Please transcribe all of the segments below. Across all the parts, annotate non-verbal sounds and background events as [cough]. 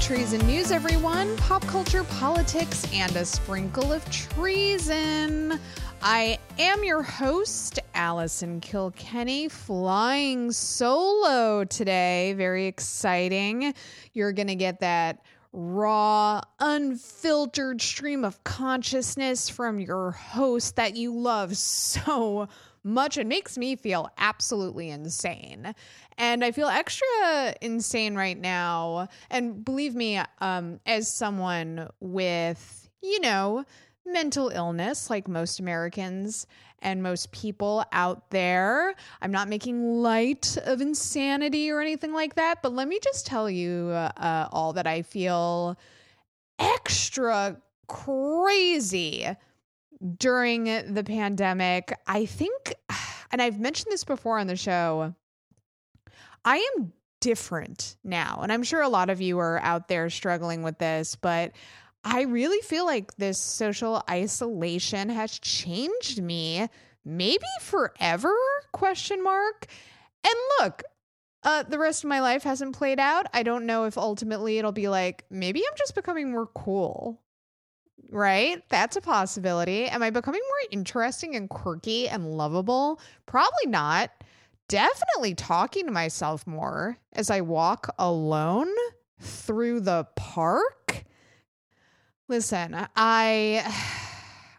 Light Treason News, everyone. Pop culture, politics, and a sprinkle of treason. I am your host, Allison Kilkenny, flying solo today. Very exciting. You're going to get that raw, unfiltered stream of consciousness from your host that you love so much. It makes me feel absolutely insane. And I feel extra insane right now. And believe me, um, as someone with, you know, mental illness, like most Americans and most people out there. I'm not making light of insanity or anything like that, but let me just tell you uh, all that I feel extra crazy during the pandemic. I think, [sighs] and I've mentioned this before on the show, I am different now. And I'm sure a lot of you are out there struggling with this, but I really feel like this social isolation has changed me maybe forever question mark. And look uh, the rest of my life hasn't played out. I don't know if ultimately it'll be like maybe i'm just becoming more cool right? That's a possibility. Am i becoming more interesting and quirky and lovable? Probably not definitely talking to myself more as i walk alone through the park Listen, I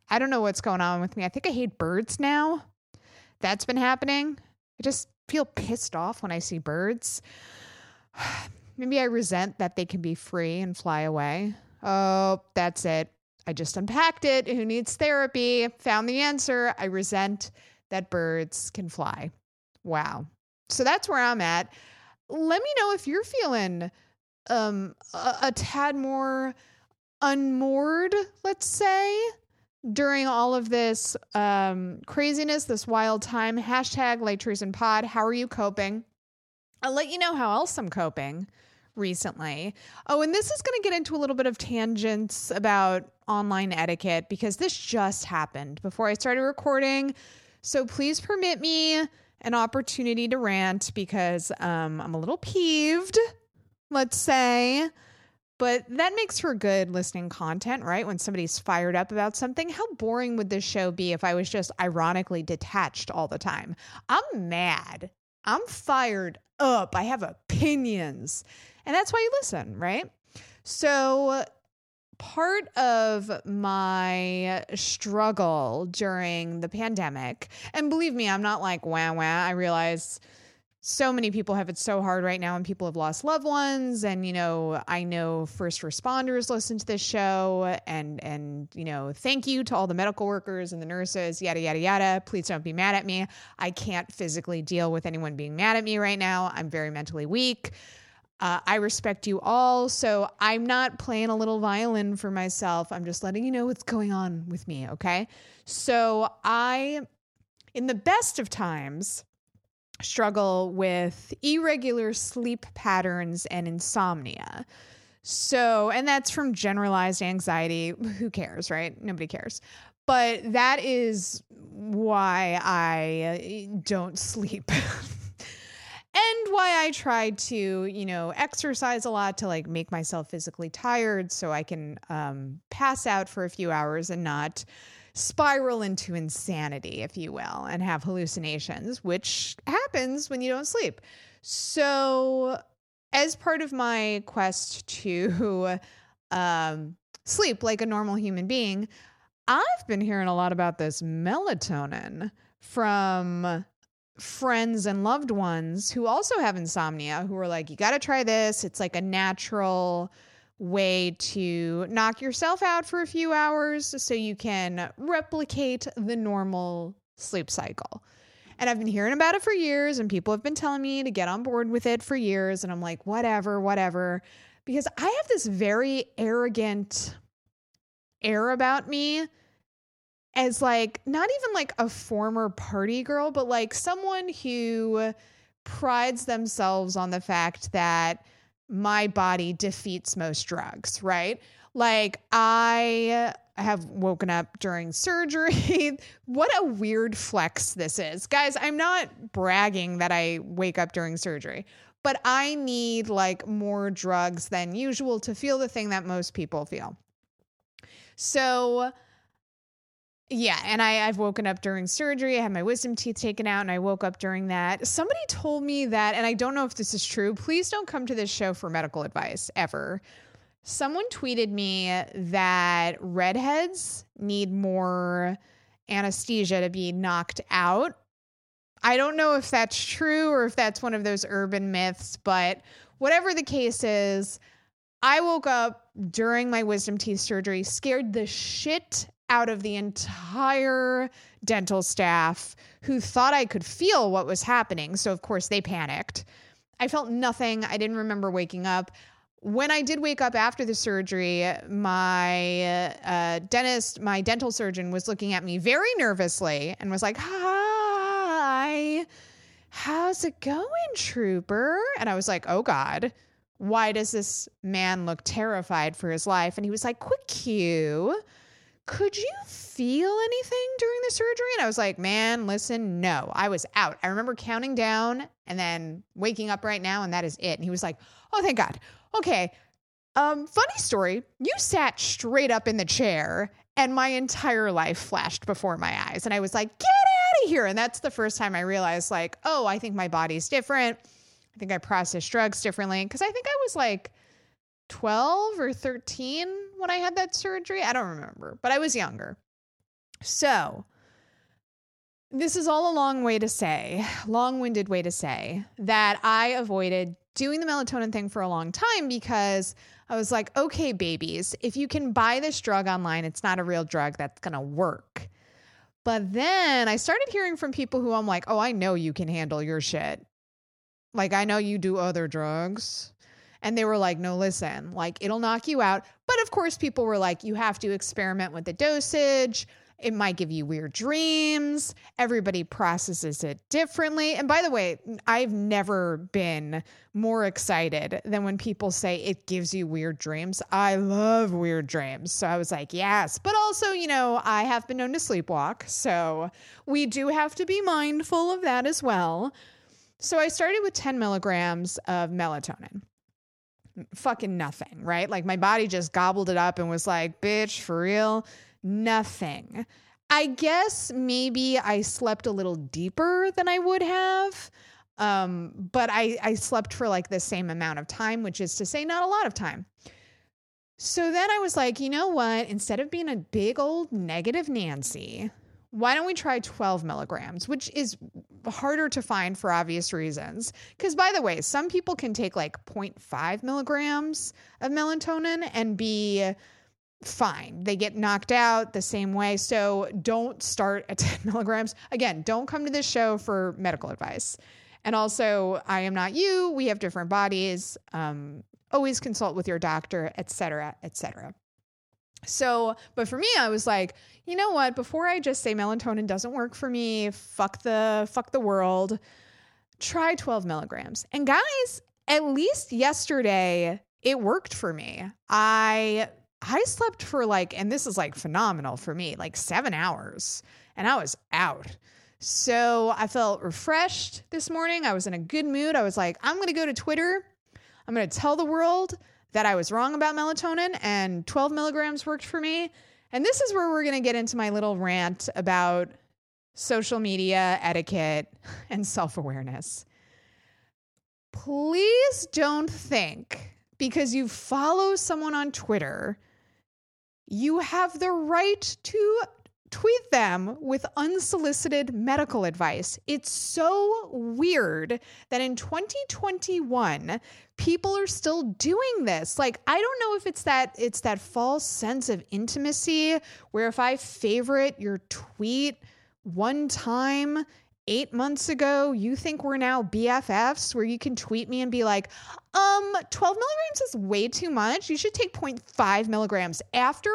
I don't know what's going on with me. I think I hate birds now. That's been happening. I just feel pissed off when I see birds. [sighs] Maybe I resent that they can be free and fly away. Oh, that's it. I just unpacked it. Who needs therapy? Found the answer. I resent that birds can fly. Wow. So that's where I'm at. Let me know if you're feeling um a, a tad more unmoored, let's say, during all of this um, craziness, this wild time. Hashtag Light Treason Pod. How are you coping? I'll let you know how else I'm coping recently. Oh, and this is going to get into a little bit of tangents about online etiquette because this just happened before I started recording. So please permit me an opportunity to rant because um, I'm a little peeved, let's say. But that makes for good listening content, right? When somebody's fired up about something. How boring would this show be if I was just ironically detached all the time? I'm mad. I'm fired up. I have opinions. And that's why you listen, right? So, part of my struggle during the pandemic, and believe me, I'm not like wah wah. I realize so many people have it so hard right now and people have lost loved ones. And you know i know first responders listen to this show and and you know thank you to all the medical workers and the nurses yada yada yada. Please don't be mad at me. I can't physically deal with anyone being mad at me right now. I'm very mentally weak uh, I respect you all. So I'm not playing a little violin for myself. I'm just letting you know what's going on with me. Okay. So I, in the best of times, struggle with irregular sleep patterns and insomnia. So, and that's from generalized anxiety. Who cares, right? Nobody cares. But that is why I don't [laughs] sleep. And why I try to, you know, exercise a lot to like make myself physically tired so I can um, pass out for a few hours and not spiral into insanity, if you will, and have hallucinations, which happens when you don't sleep. So, as part of my quest to um, sleep like a normal human being, I've been hearing a lot about this melatonin from friends and loved ones who also have insomnia who are like, you got to try this. It's like a natural way to knock yourself out for a few hours so you can replicate the normal sleep cycle. And I've been hearing about it for years, and people have been telling me to get on board with it for years. And I'm like, whatever, whatever. Because I have this very arrogant air about me as like not even like a former party girl, but like someone who prides themselves on the fact that my body defeats most drugs, right? Like I have woken up during surgery. [laughs] what a weird flex this is. Guys, I'm not bragging that I wake up during surgery, but I need like more drugs than usual to feel the thing that most people feel. So, yeah, and I, I've woken up during surgery. I had my wisdom teeth taken out, and I woke up during that. Somebody told me that, and I don't know if this is true. Please don't come to this show for medical advice ever. Someone tweeted me that redheads need more anesthesia to be knocked out. I don't know if that's true or if that's one of those urban myths, but whatever the case is, I woke up during my wisdom teeth surgery, scared the shit out of the entire dental staff who thought I could feel what was happening. So, of course, they panicked. I felt nothing. I didn't remember waking up. When I did wake up after the surgery, my uh, dentist, my dental surgeon, was looking at me very nervously and was like, Hi, how's it going, trooper? And I was like, Oh God, why does this man look terrified for his life? And he was like, Quick cue could you feel anything during the surgery? And I was like, man, listen, no, I was out. I remember counting down and then waking up right now, and that is it. And he was like, oh, thank God. Okay. Um, funny story. You sat straight up in the chair, and my entire life flashed before my eyes. And I was like, get out of here. And that's the first time I realized, like, oh, I think my body's different. I think I process drugs differently. Cause I think I was like 12 or 13 when I had that surgery. I don't remember, but I was younger. So, this is all a long way to say, long winded way to say that I avoided doing the melatonin thing for a long time because I was like, okay, babies, if you can buy this drug online, it's not a real drug that's going to work. But then I started hearing from people who I'm like, oh, I know you can handle your shit. Like, I know you do other drugs. And they were like, no, listen, like it'll knock you out. But of course, people were like, you have to experiment with the dosage. It might give you weird dreams. Everybody processes it differently. And by the way, I've never been more excited than when people say it gives you weird dreams. I love weird dreams. So I was like, yes. But also, you know, I have been known to sleepwalk. So we do have to be mindful of that as well. So I started with 10 milligrams of melatonin fucking nothing, right? Like my body just gobbled it up and was like, bitch, for real, nothing. I guess maybe I slept a little deeper than I would have. Um, but I, I slept for like the same amount of time, which is to say, not a lot of time. So then I was like, you know what? Instead of being a big old negative Nancy, why don't we try 12 milligrams, which is harder to find for obvious reasons. Because, by the way, some people can take like 0.5 milligrams of melatonin and be fine. They get knocked out the same way. So, don't start at [laughs] 10 milligrams. Again, don't come to this show for medical advice. And also, I am not you. We have different bodies. Um, always consult with your doctor, etc., etc. So, but for me, I was like, you know what? Before I just say melatonin doesn't work for me, fuck the fuck the world. Try 12 milligrams. And guys, at least yesterday, it worked for me. I I slept for like, and this is like phenomenal for me, like seven hours, and I was out. So I felt refreshed this morning. I was in a good mood. I was like, I'm going to go to Twitter. I'm going to tell the world that I was wrong about melatonin and 12 milligrams worked for me. And this is where we're going to get into my little rant about social media etiquette [laughs] and self awareness. Please don't think because you follow someone on Twitter, you have the right to tweet them with unsolicited medical advice. It's so weird that in 2021 people are still doing this. Like I don't know if it's that it's that false sense of intimacy where if I favorite your tweet one time 8 months ago, you think we're now BFFs where you can tweet me and be like, "Um, 12 milligrams is way too much. You should take 0.5 milligrams." After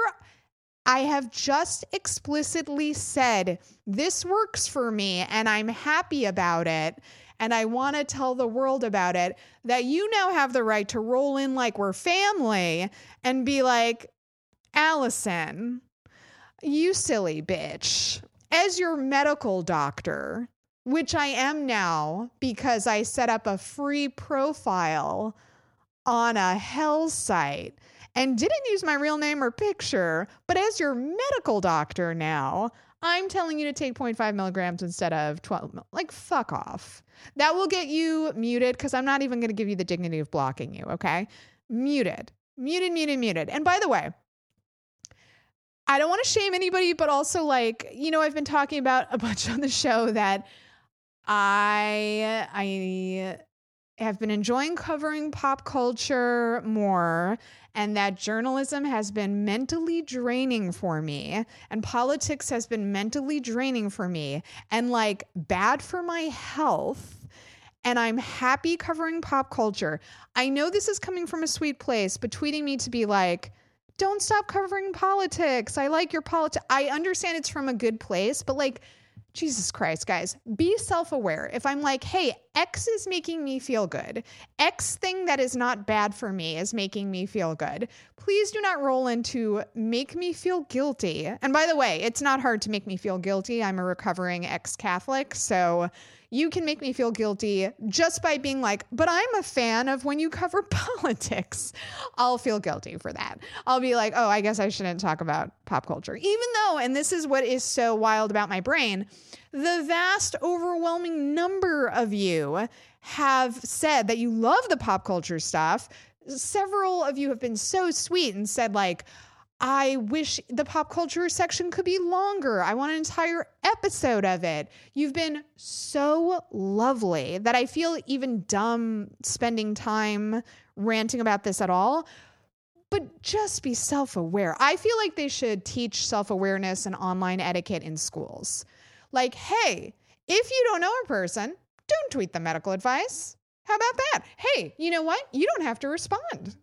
I have just explicitly said, this works for me and I'm happy about it. And I want to tell the world about it. That you now have the right to roll in like we're family and be like, Allison, you silly bitch. As your medical doctor, which I am now because I set up a free profile on a hell site and didn't use my real name or picture. But as your medical doctor now, I'm telling you to take 0.5 milligrams instead of 12. Mil- like, fuck off. That will get you muted because I'm not even going to give you the dignity of blocking you, okay? Muted, muted, muted, muted. And by the way, I don't want to shame anybody, but also, like, you know, I've been talking about a bunch [laughs] on the show that I, I, have been enjoying covering pop culture more and that journalism has been mentally draining for me and politics has been mentally draining for me and like bad for my health and I'm happy covering pop culture. I know this is coming from a sweet place, but tweeting me to be like, don't stop covering politics. I like your politics. I understand it's from a good place, but like, Jesus Christ, guys, be self aware. If I'm like, hey, X is making me feel good, X thing that is not bad for me is making me feel good, please do not roll into make me feel guilty. And by the way, it's not hard to make me feel guilty. I'm a recovering ex Catholic. So you can make me feel guilty just by being like, but I'm a fan of when you cover [laughs] politics. I'll feel guilty for that. I'll be like, oh, I guess I shouldn't talk about pop culture. Even though, and this is what is so wild about my brain, the vast, overwhelming number of you have said that you love the pop culture stuff. Several of you have been so sweet and said, like, I wish the pop culture section could be longer. I want an entire episode of it. You've been so lovely that I feel even dumb spending time ranting about this at all. But just be self aware. I feel like they should teach self awareness and online etiquette in schools. Like, hey, if you don't know a person, don't tweet the medical advice. How about that? Hey, you know what? You don't have to respond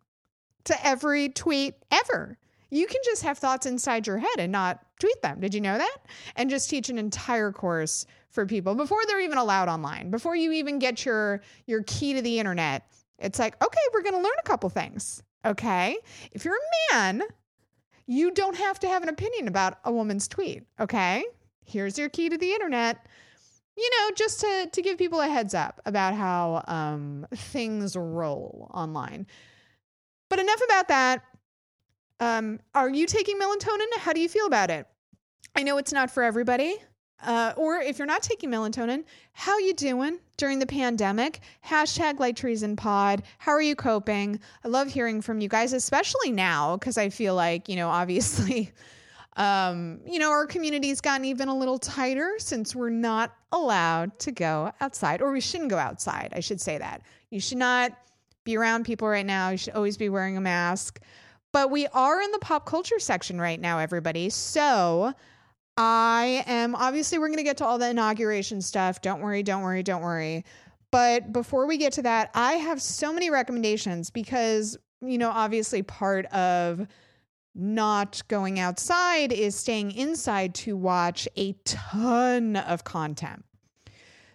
to every tweet ever you can just have thoughts inside your head and not tweet them. Did you know that? And just teach an entire course for people before they're even allowed online, before you even get your your key to the internet. It's like, okay, we're going to learn a couple things. Okay? If you're a man, you don't have to have an opinion about a woman's tweet, okay? Here's your key to the internet. You know, just to to give people a heads up about how um, things roll online. But enough about that um, are you taking melatonin? How do you feel about it? I know it's not for everybody. Uh, or if you're not taking melatonin, how you doing during the pandemic? Hashtag Light Treason Pod. How are you coping? I love hearing from you guys, especially now because I feel like you know, obviously, [laughs] um, you know, our community's gotten even a little tighter since we're not allowed to go outside, or we shouldn't go outside. I should say that you should not be around people right now. You should always be wearing a mask. But we are in the pop culture section right now, everybody. So I am obviously, we're going to get to all the inauguration stuff. Don't worry, don't worry, don't worry. But before we get to that, I have so many recommendations because, you know, obviously part of not going outside is staying inside to watch a ton of content.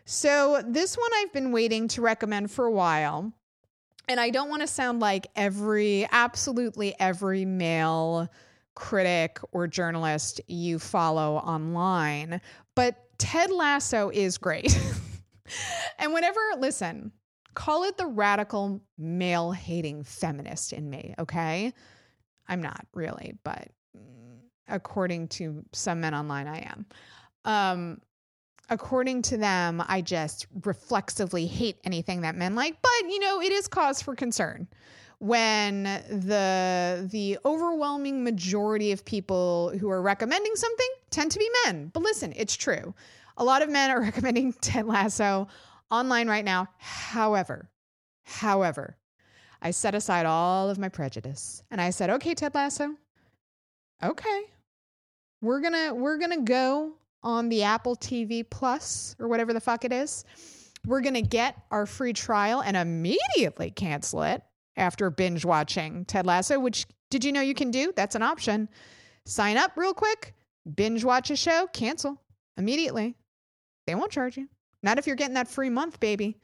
So, this one I've been waiting to recommend for a while and I don't want to sound like every, absolutely every male critic or journalist you follow online, but Ted Lasso is great. [laughs] and whenever, listen, call it the radical male hating feminist in me, okay? I'm not really, but according to some men online, I am. Um, according to them, I just reflexively hate anything that men like. But you know, it is cause for concern when the the overwhelming majority of people who are recommending something tend to be men. But listen, it's true. A lot of men are [laughs] recommending Ted Lasso online right now. However, however, I set aside all of my prejudice and I said, "Okay, Ted Lasso. Okay. We're going to we're going to go on the Apple TV Plus or whatever the fuck it is. We're going to get our free trial and immediately cancel it after binge watching Ted Lasso, which did you know you can do? That's an option. Sign up real quick, binge watch a show, cancel immediately. They won't charge you. Not if you're getting that free month, baby.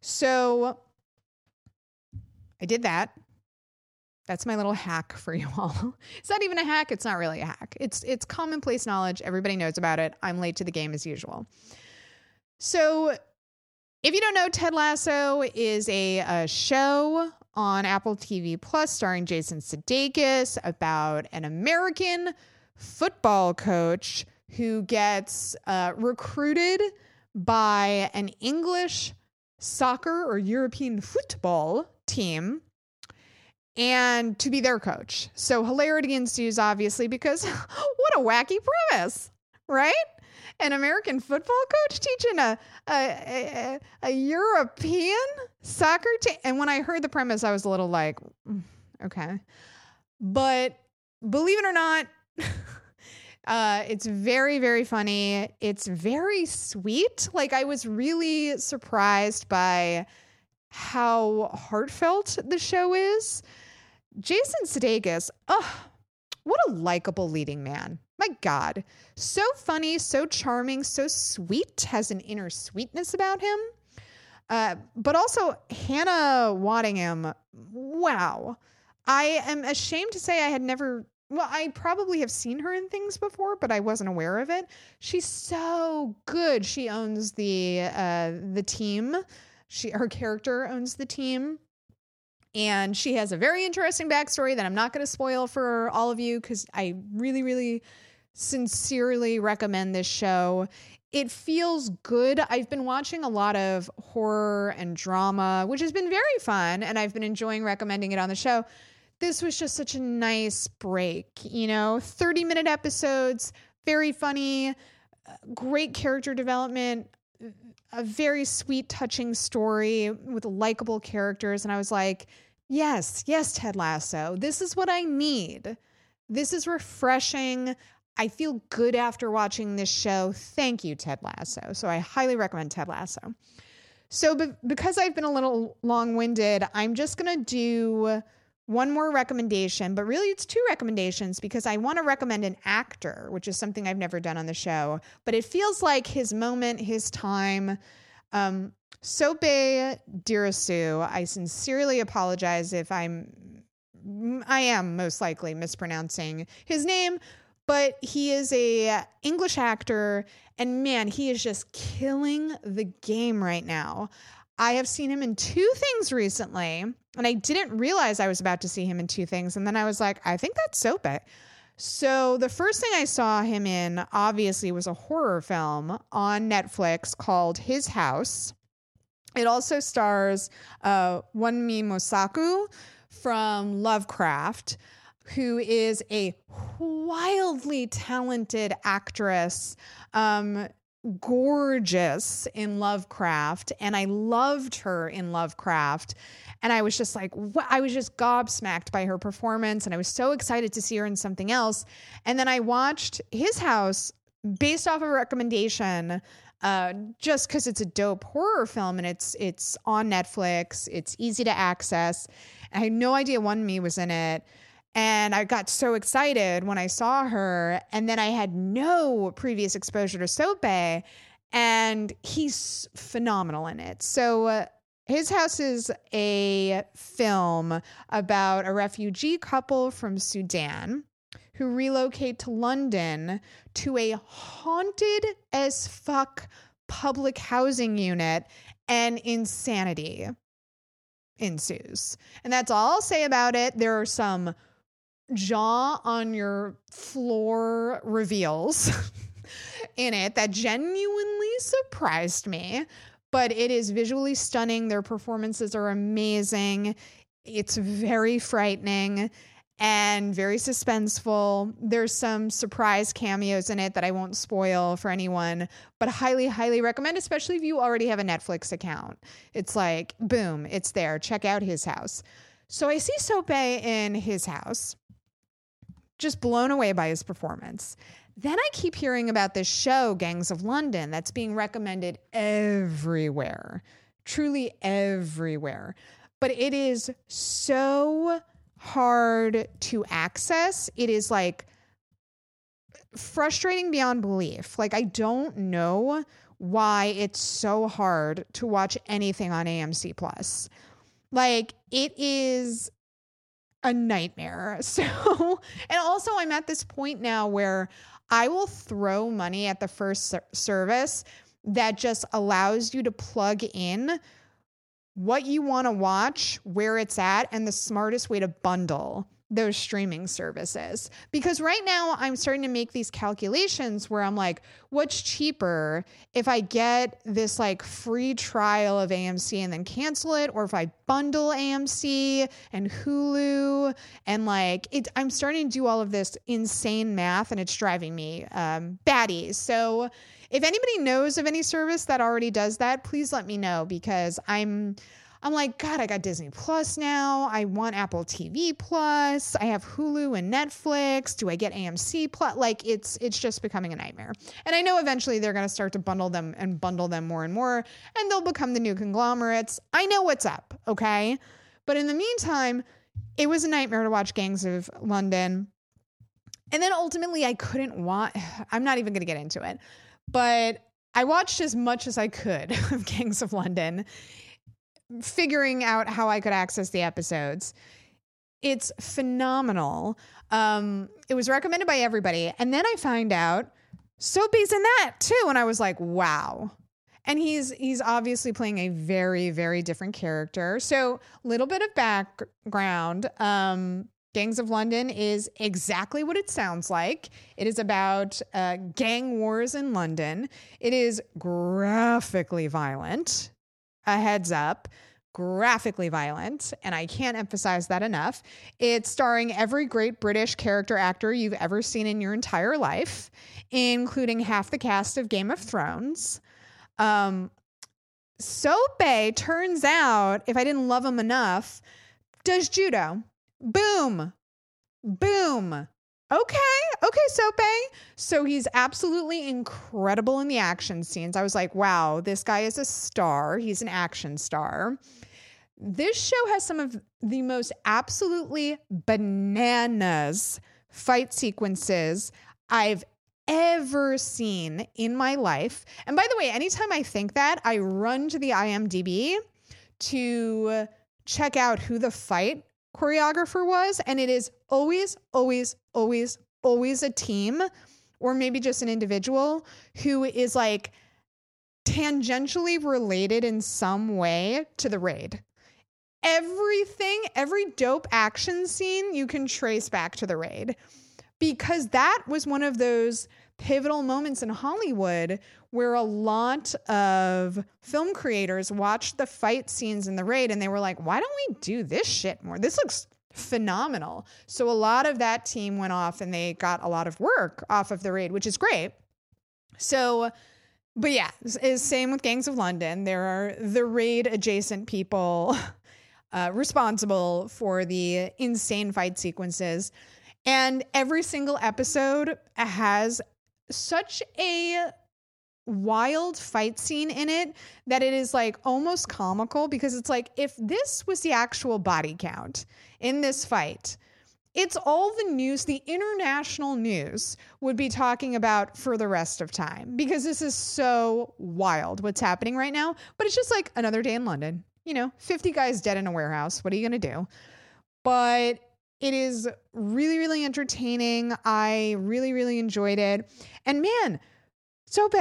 So I did that. That's my little hack [laughs] for you all. it's not even a hack. It's not really a hack. It's it's commonplace knowledge. Everybody knows about it. I'm late to the game as usual. So, if you don't know, Ted Lasso is a, a show on Apple TV Plus starring Jason Sudeikis about an American football coach who gets uh, recruited by an English soccer or European football team and to be their coach. So hilarity ensues, obviously, because [laughs] what a wacky premise, right? An American football coach teaching a a, a, a European soccer team. And when I heard the premise, I was a little like, mm, okay. But believe it or not, [laughs] uh, it's very, very funny. It's very sweet. Like, I was really surprised by how heartfelt the show is. Jason Sudeikis, oh, what a likable leading man. My God. So funny, so charming, so sweet, has an inner sweetness about him. Uh, but also, Hannah Waddingham, wow. I am ashamed to say I had never, well, I probably have seen her in things before, but I wasn't aware of it. She's so good. She owns the uh, the team. She her character owns the team. And she has a very interesting backstory that I'm not going to spoil for all of you because I really, really sincerely recommend this show. It feels good. I've been watching a lot of horror and drama, which has been very fun, and I've been enjoying recommending it on the show. This was just such a nice break, you know, 30 minute episodes, very funny, uh, great character development, a very sweet, touching story with likable characters. And I was like, yes, yes, Ted Lasso, this is what I need. This is refreshing. I feel good after watching this show. Thank you, Ted Lasso. So I highly recommend Ted Lasso. So, be- because I've been a little long winded, I'm just going to do one more recommendation, but really it's two recommendations because I want to recommend an actor, which is something I've never done on the show, but it feels like his moment, his time. Um, Sope Dirisu, I sincerely apologize if I'm I am most likely mispronouncing his name, but he is a English actor and man, he is just killing the game right now. I have seen him in two things recently, and I didn't realize I was about to see him in two things. And then I was like, I think that's Sope. So the first thing I saw him in, obviously, was a horror film on Netflix called His House. It also stars uh, Wunmi Mosaku from Lovecraft, who is a wildly talented actress. Um, gorgeous in Lovecraft and I loved her in Lovecraft. And I was just like I was just gobsmacked by her performance and I was so excited to see her in something else. And then I watched his house based off of a recommendation uh, just because it's a dope horror film and it's it's on Netflix it's easy to access. I had no idea Wunmi was in it and I got so excited when I saw her. And then I had no previous exposure to Sope, and he's phenomenal in it. So, uh, his house is a film about a refugee couple from Sudan who relocate to London to a haunted as fuck public housing unit and insanity ensues. And that's all I'll say about it. There are some jaw on your floor reveals [laughs] in it that genuinely surprised me. But it is visually stunning. Their performances are amazing. It's very frightening and very suspenseful. There's some surprise cameos in it that I won't spoil for anyone, but highly, highly recommend, especially if you already have a Netflix account. It's like, boom, it's there. Check out his house. So I see Sope in his house just blown away by his performance. Then I keep hearing about this show, Gangs of London, that's being recommended everywhere, truly everywhere. But it is so hard to access. It is like frustrating beyond belief. Like, I don't know why it's so hard to watch anything on AMC Plus. Like, it is a nightmare. [laughs] So, and also I'm at this point now where I will throw money at the first ser- service that just allows you to plug in what you want to watch, where it's at, and the smartest way to bundle those streaming services. Because right now I'm starting to make these calculations where I'm like, what's cheaper if I get this like free trial of AMC and then cancel it, or if I bundle AMC and Hulu and like it, I'm starting to do all of this insane math and it's driving me um, batty. So if anybody knows of any service that already does that, please let me know because I'm I'm like, God, I got Disney Plus now. I want Apple TV Plus. I have Hulu and Netflix. Do I get AMC Plus? Like it's it's just becoming a nightmare. And I know eventually they're to start to bundle them and bundle them more and more and they'll become the new conglomerates. I know what's up, okay? But in the meantime, it was a nightmare to watch Gangs of London. And then ultimately I couldn't watch [sighs] I'm not even to get into it. But I watched as much as I could [laughs] of Gangs of London figuring out how I could access the episodes. It's phenomenal. Um, it was recommended by everybody. And then I find out Sope's in that too. And I was like, wow. And he's he's obviously playing a very, very different character. So little bit of background. Um, Gangs of London is exactly what it sounds like. It is about uh, gang wars in London. It is graphically violent a heads up graphically violent, and I can't emphasize that enough. It's starring every great British character actor you've ever seen in your entire life, including half the cast of Game of Thrones. Um, Sope turns out, if I didn't love him enough, does judo. Boom. Boom. Okay, okay, Sope. Eh? So he's absolutely incredible in the action scenes. I was like, wow, this guy is a star. He's an action star. This show has some of the most absolutely bananas fight sequences I've ever seen in my life. And by the way, anytime I think that, I run to the IMDb to check out who the fight choreographer was. And it is always, always, always, always a team or maybe just an individual who is like tangentially related in some way to the raid. Everything, every dope action scene you can trace back to the raid because that was one of those pivotal moments in Hollywood where a lot of film creators watched the fight scenes in the raid and they were like, why don't we do this shit more? This looks phenomenal. So a lot of that team went off and they got a lot of work off of the raid, which is great. So, but yeah, is same with Gangs of London. There are the raid adjacent people [laughs] uh, responsible for the insane fight sequences. And every single episode has such a wild fight scene in it that it is like almost comical because it's like if this was the actual body count in this fight it's all the news the international news would be talking about for the rest of time because this is so wild what's happening right now. But it's just like another day in london you know 50 guys dead in a warehouse. What are you going to do? But it is really really entertaining. I really really enjoyed it. And man sope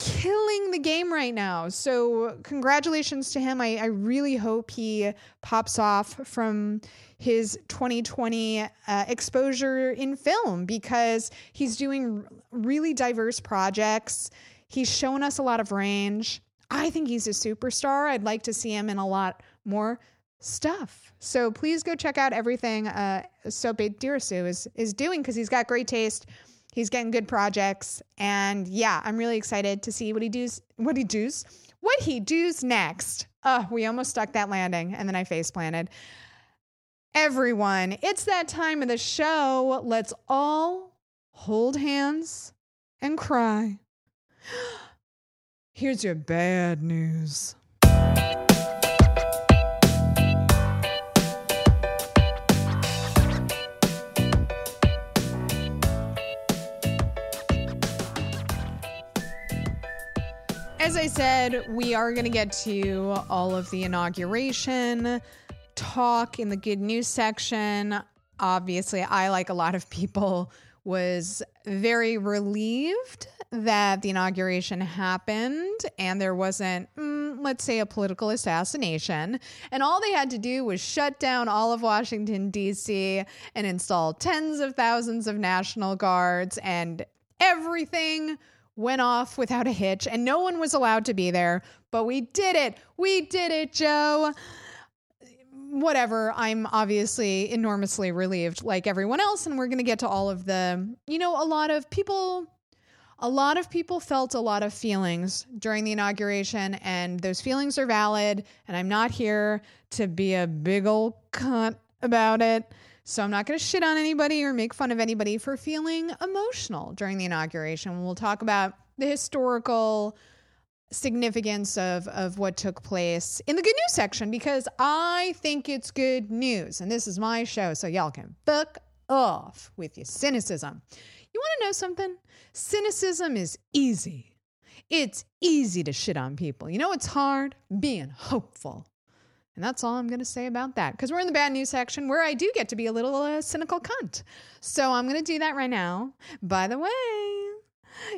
killing the game right now. So, congratulations to him. I, I really hope he pops off from his 2020 uh, exposure in film because he's doing really diverse projects. He's shown us a lot of range. I think he's a superstar. I'd like to see him in a lot more stuff. So please go check out everything uh, Sope Dirisu is is doing because he's got great taste. He's getting good projects, and yeah, I'm really excited to see what he does. What he does? What he does next? Oh, we almost stuck that landing, and then I face planted. Everyone, it's that time of the show. Let's all hold hands and cry. [gasps] Here's your bad news. As I said, we are going to get to all of the inauguration talk in the good news section. Obviously, I, like a lot of people, was very relieved that the inauguration happened and there wasn't, mm, let's say, a political assassination. And all they had to do was shut down all of Washington, D.C., and install tens of thousands of National Guards, and everything went off without a hitch, and no one was allowed to be there. But we did it. We did it, Joe whatever, I'm obviously enormously relieved, like everyone else. And we're going to get to all of the, you know, a lot of people. A lot of people felt a lot of feelings during the inauguration, and those feelings are valid. And I'm not here to be a big old cunt about it. So I'm not going to shit on anybody or make fun of anybody for feeling emotional during the inauguration. We'll talk about the historical significance of of what took place in the good news section because I think it's good news and this is my show so y'all can fuck off with your cynicism. You want to know something? Cynicism is easy. It's easy to shit on people. You know it's hard? Being hopeful. And that's all I'm going to say about that because we're in the bad news section where I do get to be a little uh, cynical cunt. So I'm going to do that right now. By the way,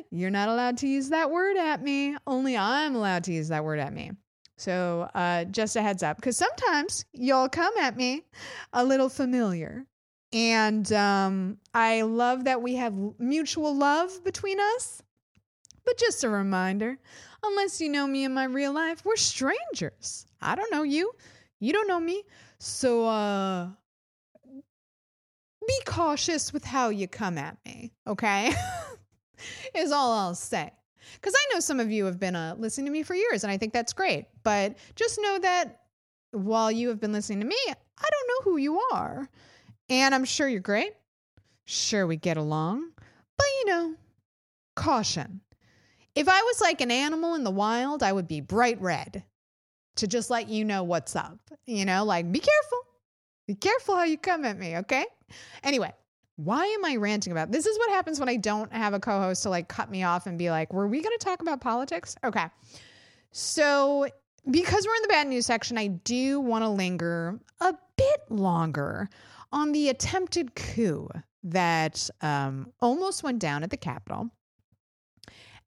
you're not allowed to use that word at me. Only I'm allowed to use that word at me. So uh, just a heads up, because sometimes y'all come at me a little familiar. And um, I love that we have mutual love between us. But just a reminder unless you know me in my real life, we're strangers. I don't know you. You don't know me. So uh, be cautious with how you come at me, okay? [laughs] is all I'll say. Because I know some of you have been uh, listening to me for years, and I think that's great. But just know that while you have been listening to me, I don't know who you are. And I'm sure you're great. Sure, we get along. But you know, caution. If I was like an animal in the wild, I would be bright red to just let you know what's up. You know, like be careful. Be careful how you come at me, okay? Anyway, why am I ranting about? This is what happens when I don't have a co-host to like cut me off and be like, "Were we going to talk about politics?" Okay. So, because we're in the bad news section, I do want to linger a bit longer on the attempted coup that um, almost went down at the Capitol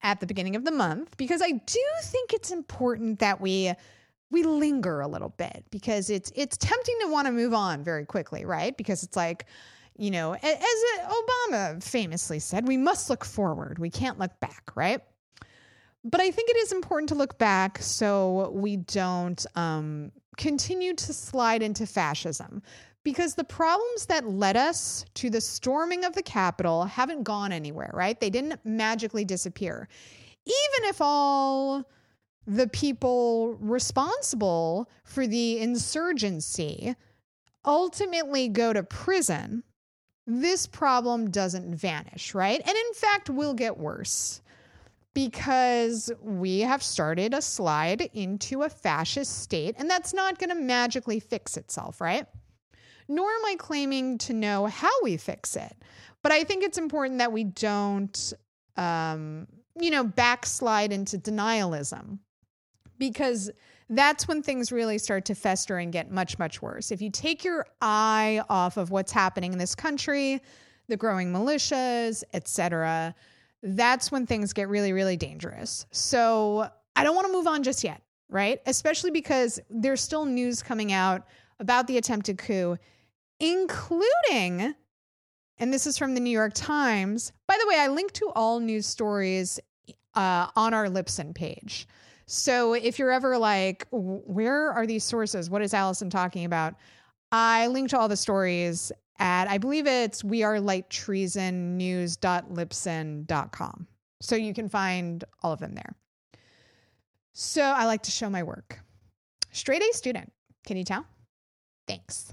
at the beginning of the month because I do think it's important that we we linger a little bit because it's it's tempting to want to move on very quickly, right? Because it's like you know, as Obama famously said, we must look forward. We can't look back, right? But I think it is important to look back so we don't um, continue to slide into fascism. Because the problems that led us to the storming of the Capitol haven't gone anywhere, right? They didn't magically disappear. Even if all the people responsible for the insurgency ultimately go to prison, this problem doesn't vanish, right? And in fact, will get worse because we have started a slide into a fascist state, and that's not going to magically fix itself, right? Nor am I claiming to know how we fix it. But I think it's important that we don't, um, you know, backslide into denialism because that's when things really start to fester and get much, much worse. If you take your eye off of what's happening in this country, the growing militias, etc., that's when things get really, really dangerous. So I don't want to move on just yet, right? Especially because there's still news coming out about the attempted coup, including, and this is from the New York Times. By the way, I link to all news stories uh, on our Libsyn page. So if you're ever like, where are these sources? What is Allison talking about? I linked to all the stories at, I believe it's we are light treason news.libsyn.com. So you can find all of them there. So I like to show my work. Straight A student. Can you tell? Thanks.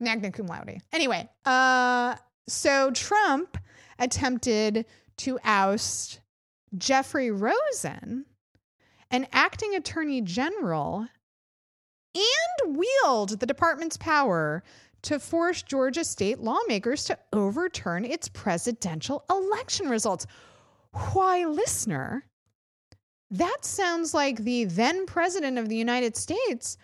Magna cum laude. Anyway, uh, so Trump attempted to oust Jeffrey Rosen, an acting attorney general, and wield the department's power to force Georgia state lawmakers to overturn its presidential election results. Why, listener, that sounds like the then president of the United States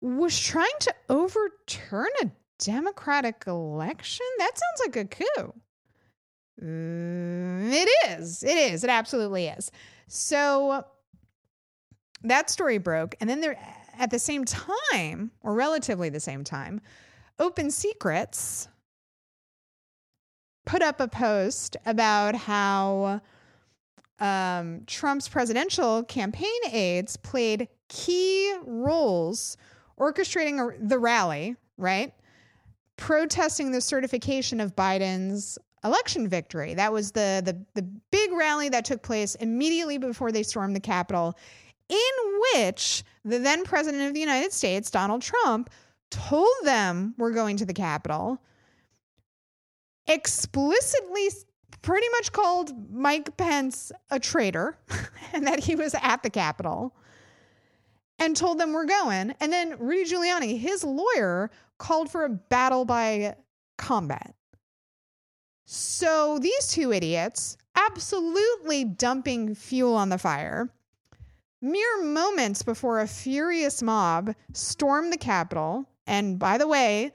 was trying to overturn a democratic election? That sounds like a coup. Mm, it is. It is. It absolutely is. So that story broke. And then there, at the same time, or relatively the same time, Open Secrets put up a post about how um, Trump's presidential campaign aides played key roles orchestrating the rally, right? Protesting the certification of Biden's election victory. That was the, the, the big rally that took place immediately before they stormed the Capitol, in which the then president of the United States, Donald Trump, told them we're going to the Capitol, explicitly pretty much called Mike Pence a traitor [laughs] and that he was at the Capitol and told them we're going. And then Rudy Giuliani, his lawyer, called for a battle by combat. So these two idiots absolutely dumping fuel on the fire. Mere moments before a furious mob stormed the Capitol. And by the way,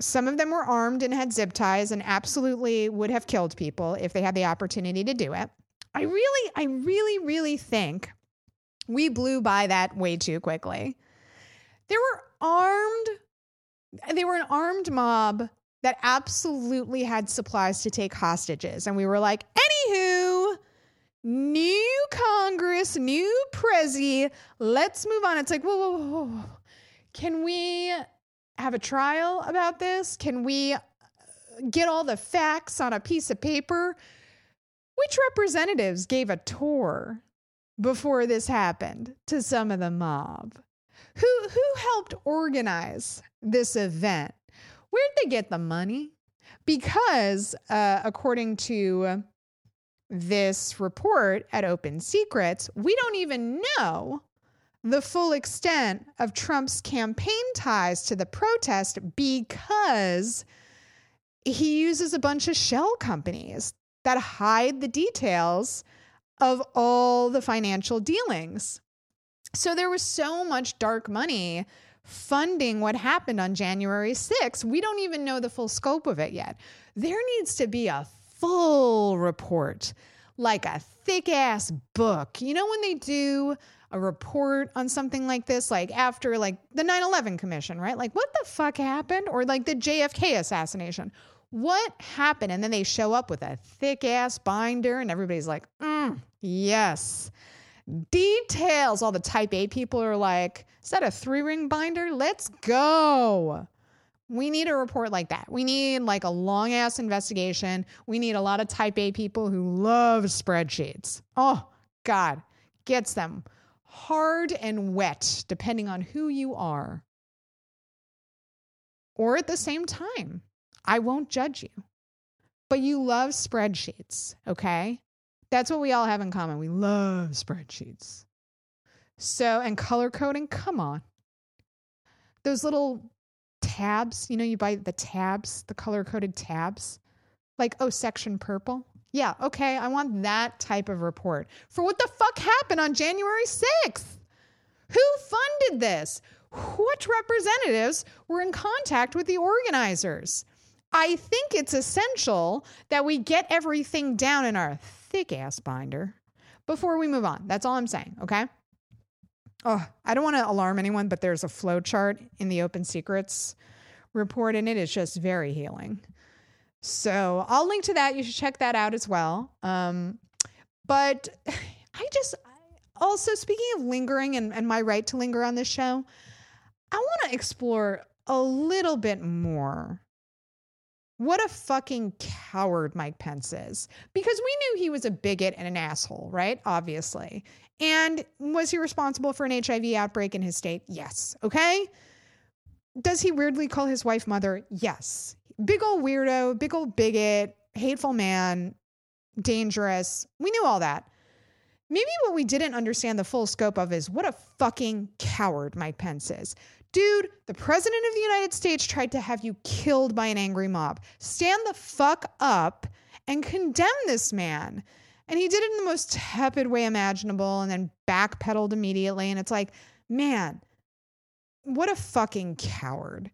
some of them were armed and had zip ties and absolutely would have killed people if they had the opportunity to do it. I really, I really, really think we blew by that way too quickly. There were armed, they were an armed mob that absolutely had supplies to take hostages. And we were like, anywho, new Congress, new Prezi, let's move on. It's like, whoa, whoa, whoa, whoa. Can we have a trial about this? Can we get all the facts on a piece of paper? Which representatives gave a tour before this happened to some of the mob? Who who helped organize this event? Where'd they get the money? Because uh, according to this report at Open Secrets, we don't even know the full extent of Trump's campaign ties to the protest because he uses a bunch of shell companies that hide the details of all the financial dealings. So there was so much dark money funding what happened on January 6th. We don't even know the full scope of it yet. There needs to be a full report, like a thick ass book. You know, when they do a report on something like this, like after like the 9 11 commission, right? Like, what the fuck happened? Or like the JFK assassination. What happened? And then they show up with a thick ass binder, and everybody's like, mm, yes. Details. All the type A people are like, is that a three ring binder? Let's go. We need a report like that. We need like a long ass investigation. We need a lot of type A people who love spreadsheets. Oh, God, gets them hard and wet, depending on who you are. Or at the same time, I won't judge you. But you love spreadsheets, okay? That's what we all have in common. We love spreadsheets. So, and color coding, come on. Those little tabs, you know, you buy the tabs, the color coded tabs, like, oh, section purple. Yeah, okay, I want that type of report for what the fuck happened on January 6th. Who funded this? What representatives were in contact with the organizers? I think it's essential that we get everything down in our thick ass binder before we move on. That's all I'm saying, okay? Oh, I don't want to alarm anyone, but there's a flow chart in the Open Secrets report, and it is just very healing. So I'll link to that. You should check that out as well. Um, but [sighs] I just also, speaking of lingering and, and my right to linger on this show, I want to explore a little bit more what a fucking coward Mike Pence is. Because we knew he was a bigot and an asshole, right? Obviously. And was he responsible for an HIV outbreak in his state? Yes. Okay. Does he weirdly call his wife mother? Yes big old weirdo, big old bigot, hateful man, dangerous. We knew all that. Maybe what we didn't understand the full scope of is what a fucking coward Mike Pence is. Dude, the president of the United States tried to have you killed by an angry mob. Stand the fuck up and condemn this man. And he did it in the most tepid way imaginable and then backpedaled immediately. And it's like, man, what a fucking coward.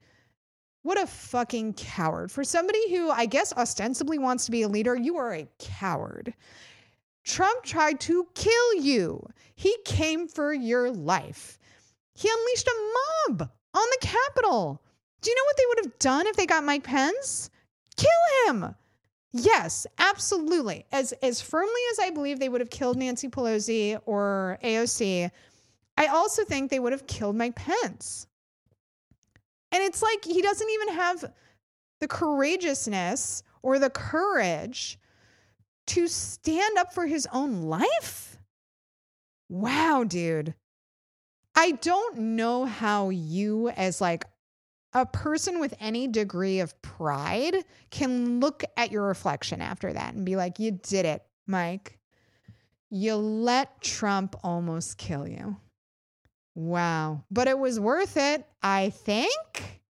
What a fucking coward. For somebody who I guess ostensibly wants to be a leader, you are a coward. Trump tried to kill you. He came for your life. He unleashed a mob on the Capitol. Do you know what they would have done if they got Mike Pence? Kill him. Yes, absolutely. As as firmly as I believe they would have killed Nancy Pelosi or AOC, I also think they would have killed Mike Pence. And it's like he doesn't even have the courageousness or the courage to stand up for his own life. Wow, dude. I don't know how you, as like a person with any degree of pride, can look at your reflection after that and be like, you did it, Mike. You let Trump almost kill you. Wow. But it was worth it, I think.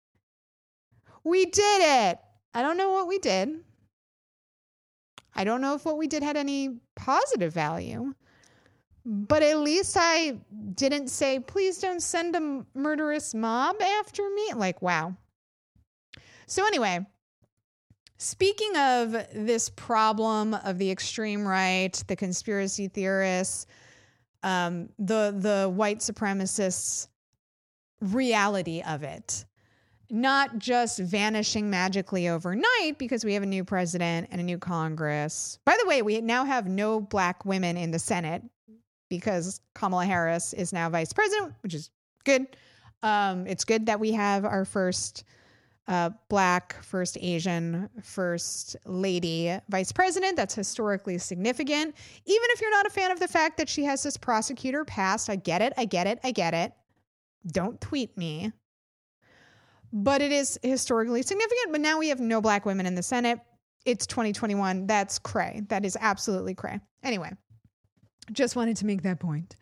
We did it. I don't know what we did. I don't know if what we did had any positive value. But at least I didn't say, please don't send a murderous mob after me. Like, wow. So, anyway, speaking of this problem of the extreme right, the conspiracy theorists, um, the the white supremacists reality of it not just vanishing magically overnight because we have a new president and a new congress by the way we now have no black women in the senate because kamala harris is now vice president which is good um, it's good that we have our first uh, black, first Asian, first lady vice president. That's historically significant. Even if you're not a fan of the fact that she has this prosecutor past, I get it, I get it, I get it. Don't tweet me. But it is historically significant. But now we have no black women in the Senate. It's 2021. That's cray. That is absolutely cray. Anyway, just wanted to make that point.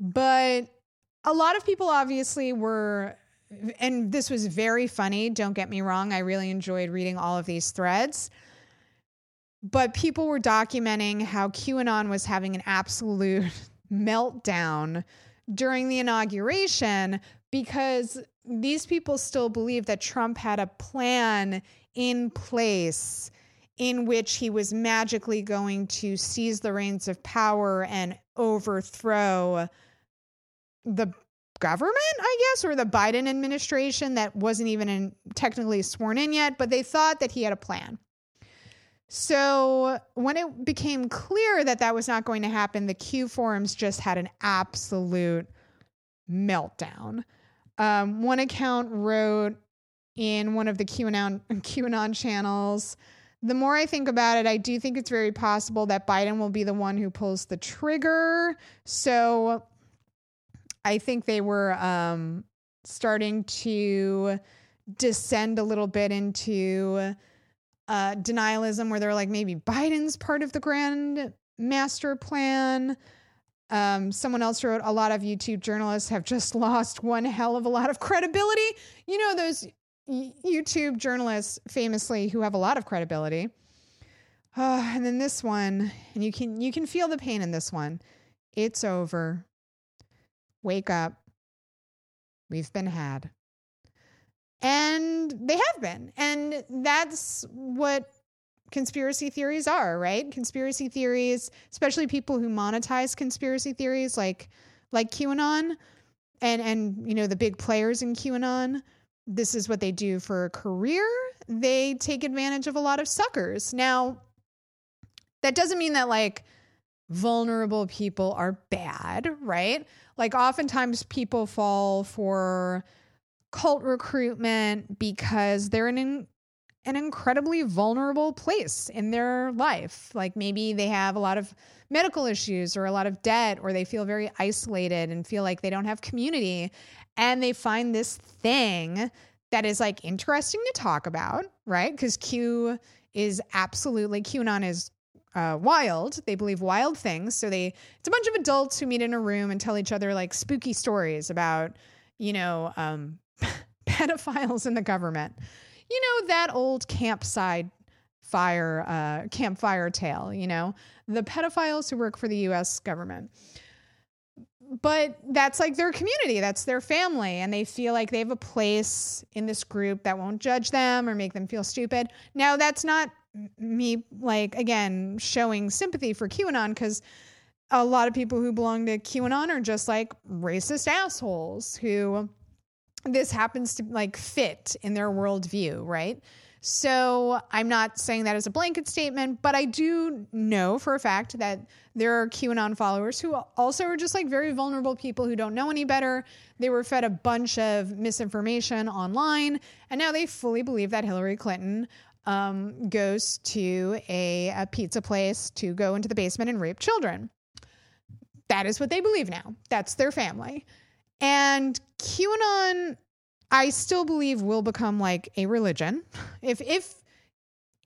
But a lot of people obviously were and this was very funny. Don't get me wrong. I really enjoyed reading all of these threads. But people were documenting how QAnon was having an absolute [laughs] meltdown during the inauguration because these people still believe that Trump had a plan in place in which he was magically going to seize the reins of power and overthrow the government, I guess, or the Biden administration that wasn't even in, technically sworn in yet, but they thought that he had a plan. So when it became clear that that was not going to happen, the Q forums just had an absolute meltdown. Um, one account wrote in one of the QAnon, [laughs] QAnon channels. The more I think about it, I do think it's very possible that Biden will be the one who pulls the trigger. So I think they were um, starting to descend a little bit into uh, denialism, where they're like, maybe Biden's part of the grand master plan. Um, someone else wrote, a lot of YouTube journalists have just [laughs] lost one hell of a lot of credibility. You know, those YouTube journalists famously who have a lot of credibility. Uh, and then this one, and you can you can feel the pain in this one. It's over wake up. We've been had. And they have been. And that's what conspiracy theories are, right? Conspiracy theories, especially people who monetize conspiracy theories like like QAnon and and you know the big players in QAnon, this is what they do for a career. They take advantage of a lot of suckers. Now, that doesn't mean that like vulnerable people are bad, right? Like oftentimes people fall for cult recruitment because they're in an incredibly vulnerable place in their life. Like maybe they have a lot of medical issues or a lot of debt or they feel very isolated and feel like they don't have community and they find this thing that is like interesting to talk about, right? Cuz Q is absolutely QAnon is uh, wild. They believe wild things. So they it's a bunch of adults who meet in a room and tell each other like spooky stories about, you know, um, [laughs] pedophiles in the government. You know that old campsite fire uh, campfire tale. You know the pedophiles who work for the U.S. government. But that's like their community, that's their family, and they feel like they have a place in this group that won't judge them or make them feel stupid. Now, that's not me, like, again, showing sympathy for QAnon because a lot of people who belong to QAnon are just like racist assholes who this happens to like fit in their worldview, right? So I'm not saying that as a blanket statement, but I do know for a fact that there are QAnon followers who also are just like very vulnerable people who don't know any better. They were fed a bunch of misinformation online, and now they fully believe that Hillary Clinton um, goes to a, a pizza place to go into the basement and rape children. That is what they believe now. That's their family. And QAnon I still believe will become like a religion. If if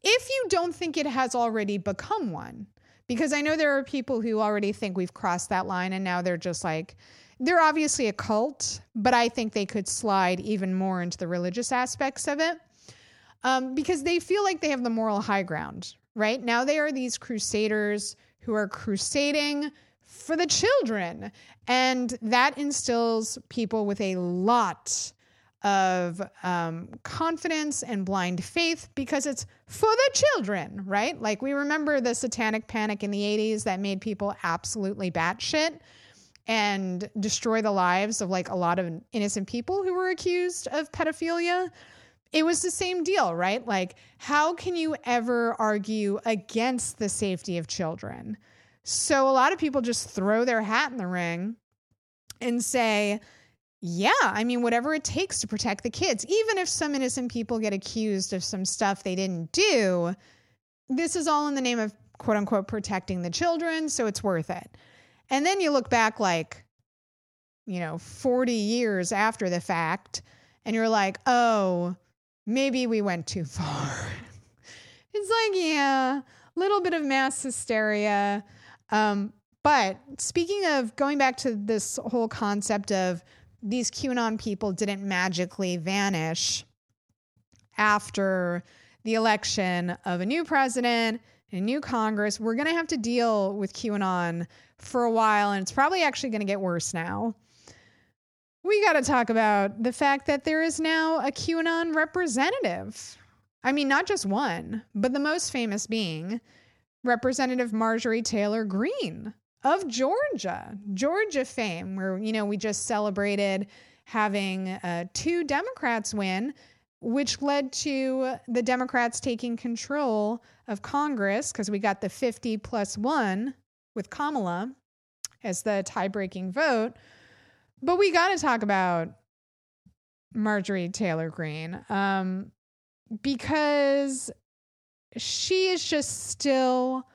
if you don't think it has already become one, because I know there are people who already think we've crossed that line and now they're just like they're obviously a cult, but I think they could slide even more into the religious aspects of it. Um, because they feel like they have the moral high ground, right? Now they are these crusaders who are crusading for the children. And that instills people with a lot of um, confidence and blind faith because it's for the children, right? Like we remember the satanic panic in the 80s that made people absolutely batshit and destroy the lives of like a lot of innocent people who were accused of pedophilia. It was the same deal, right? Like, how can you ever argue against the safety of children? So, a lot of people just throw their hat in the ring and say, yeah, I mean, whatever it takes to protect the kids, even if some innocent people get accused of some stuff they didn't do, this is all in the name of quote unquote protecting the children, so it's worth it. And then you look back like, you know, 40 years after the fact, and you're like, oh, maybe we went too far. [laughs] it's like, yeah, a little bit of mass hysteria. Um, but speaking of going back to this whole concept of these QAnon people didn't magically vanish after the election of a new president, a new Congress. We're going to have to deal with QAnon for a while, and it's probably actually going to get worse now. We got to talk about the fact that there is now a QAnon representative. I mean, not just one, but the most famous being Representative Marjorie Taylor Greene of Georgia, Georgia fame, where, you know, we just celebrated having uh, two Democrats win, which led to the Democrats taking control of Congress because we got the 50 plus one with Kamala as the tie breaking vote. But we got to talk about Marjorie Taylor Greene um, because she is just still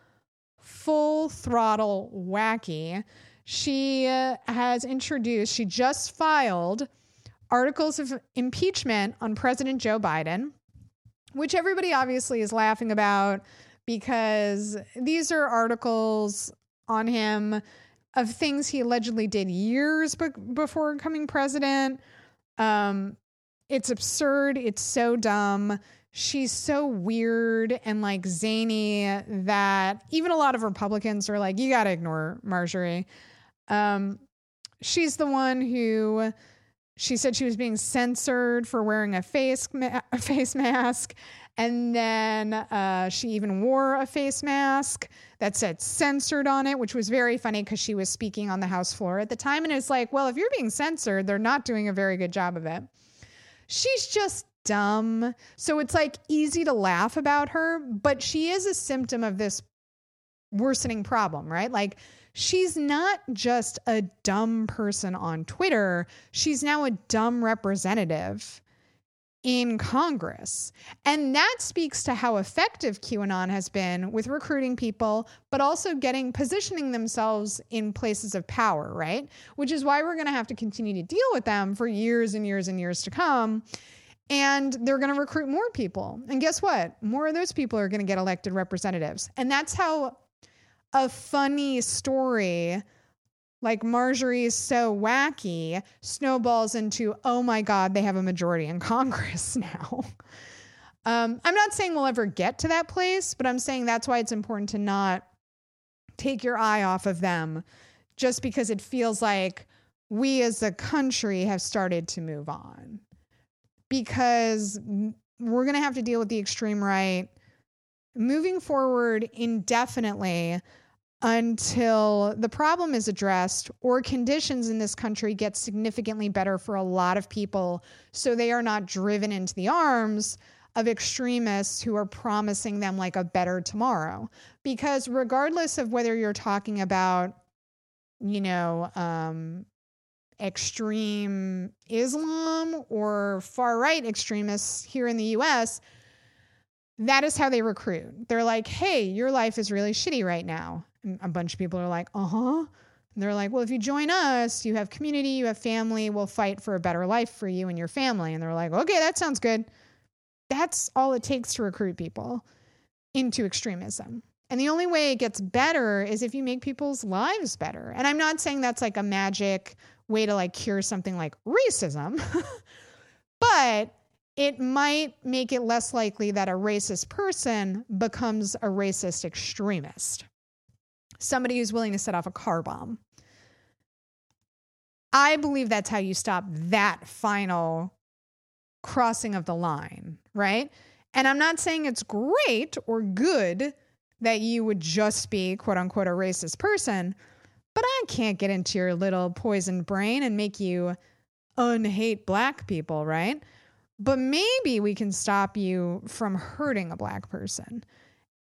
full throttle wacky. She uh, has introduced, she just filed articles of impeachment on President Joe Biden, which everybody obviously is laughing about because these are articles on him of things he allegedly did years be- before becoming president. Um, it's absurd. It's so dumb she's so weird and like zany that even a lot of Republicans are like, you got to ignore Marjorie. Um, she's the one who she said she was being censored for wearing a face ma- face mask, and then uh, she even wore a face mask that said censored on it, which was very funny because she was speaking on the House floor at the time, and it's like, well, if you're being censored, they're not doing a very good job of it. She's just dumb. So it's like easy to laugh about her, but she is a symptom of this worsening problem, right? Like she's not just a dumb person on Twitter, she's now a dumb representative in Congress. And that speaks to how effective QAnon has been with recruiting people, but also getting positioning themselves in places of power, right? Which is why we're going to have to continue to deal with them for years and years and years to come and they're going to recruit more people. And guess what? More of those people are going to get elected representatives. And that's how a funny story like Marjorie is so wacky snowballs into, oh my God, they have a majority in [laughs] Congress now. um, I'm not saying we'll ever get to that place, but I'm saying that's why it's important to not take your eye off of them just because it feels like we as a country have started to move on. Because we're going to have to deal with the extreme right moving forward indefinitely until the problem is addressed or conditions in this country get significantly better for a lot of people so they are not driven into the arms of extremists who are promising them like a better tomorrow. Because regardless of whether you're talking about you know um, extreme islam or far right extremists here in the US that is how they recruit. They're like, hey, your life is really shitty right now. And a bunch of people are like, uh huh. They're like, well, if you join us, you have community, you have family, we'll fight for a better life for you and your family. And they're like, okay, that sounds good. That's all it takes to recruit people into extremism. And the only way it gets better is if you make people's lives better. And I'm not saying that's like a magic way to like cure something like racism, [laughs] but it might make it less likely that a racist person becomes a racist extremist. Somebody who's willing to set off a car bomb. I believe that's how you stop that final crossing of the line, right? And I'm not saying it's great or good that you would just be quote unquote a racist person, but I can't get into your little poisoned brain and make you unhate black people, right? but maybe we can stop you from hurting a black person.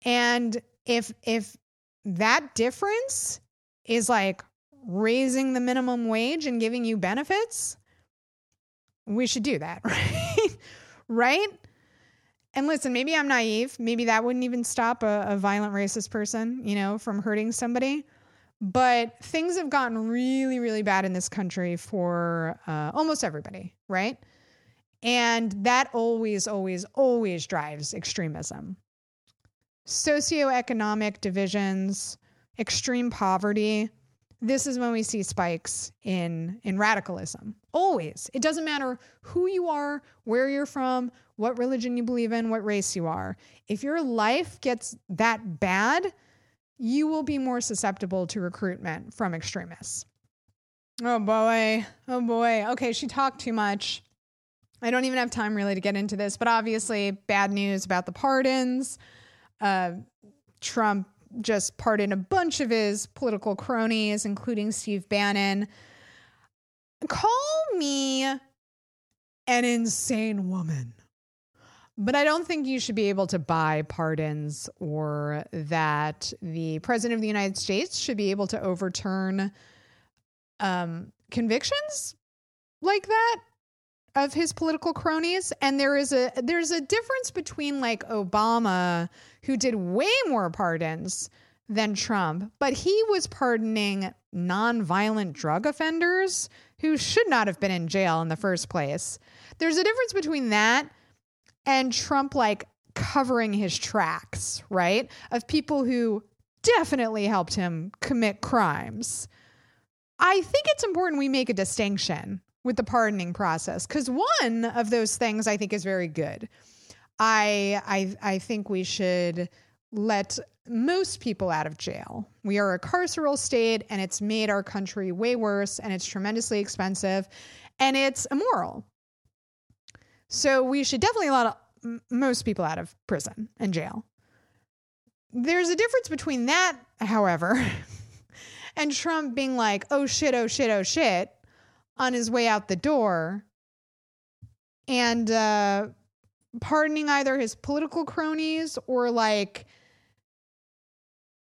And if if that difference is like raising the minimum wage and giving you benefits, we should do that, [laughs] right? right? And listen, maybe I'm naive. Maybe that wouldn't even stop a, a violent racist person, you know, from hurting somebody. But things have gotten really, really bad in this country for uh, almost everybody, right? And that always, always, always drives extremism. Socioeconomic divisions, extreme poverty. This is when we see spikes in, in radicalism. Always. It doesn't matter who you are, where you're from, what religion you believe in, what race you are. If your life gets that bad, you will be more susceptible to recruitment from extremists. Oh boy. Oh boy. Okay, she talked too much. I don't even have time really to get into this, but obviously, bad news about the pardons. Uh, Trump just pardoned a bunch of his political cronies, including Steve Bannon. Call me an insane woman, but I don't think you should be able to buy pardons or that the president of the United States should be able to overturn um, convictions like that of his political cronies. And there is a there's a difference between like Obama who did way more pardons than Trump but he was pardoning non-violent drug offenders who should not have been in jail in the first place. There's a difference between that and Trump like covering his tracks right of people who definitely helped him commit crimes I think it's important we make a distinction with the pardoning process because one of those things I think is very good. I I I think we should let most people out of jail. We are a carceral state and it's made our country way worse and it's tremendously expensive and it's immoral. So we should definitely let most people out of prison and jail. There's a difference between that, however, [laughs] and Trump being like, "Oh shit, oh shit, oh shit." on his way out the door and uh, pardoning either his political cronies or like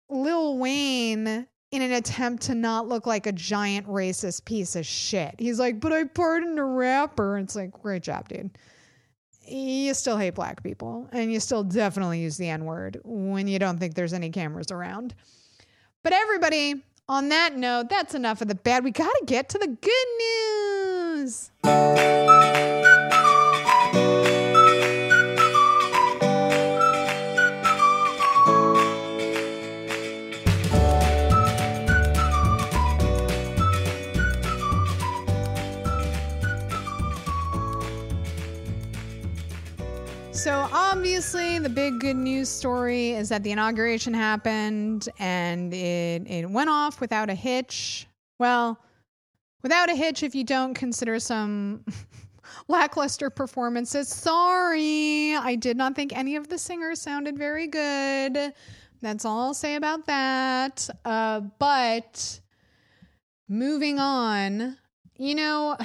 Lil Wayne in an attempt to not look like a giant racist piece of shit. He's like, but I pardoned a rapper. It's like, great job, dude. You still hate black people and you still definitely use the N word when you don't think there's any cameras around. But everybody, on that note, that's enough of the bad. We got to get to the good news. So, obviously, the big good news story is that the inauguration happened and it, it went off without a hitch. Well, without a hitch, if you don't consider some [laughs] lackluster performances, sorry. I did not think any of the singers sounded very good. That's all I'll say about that. Uh, but moving on, you know,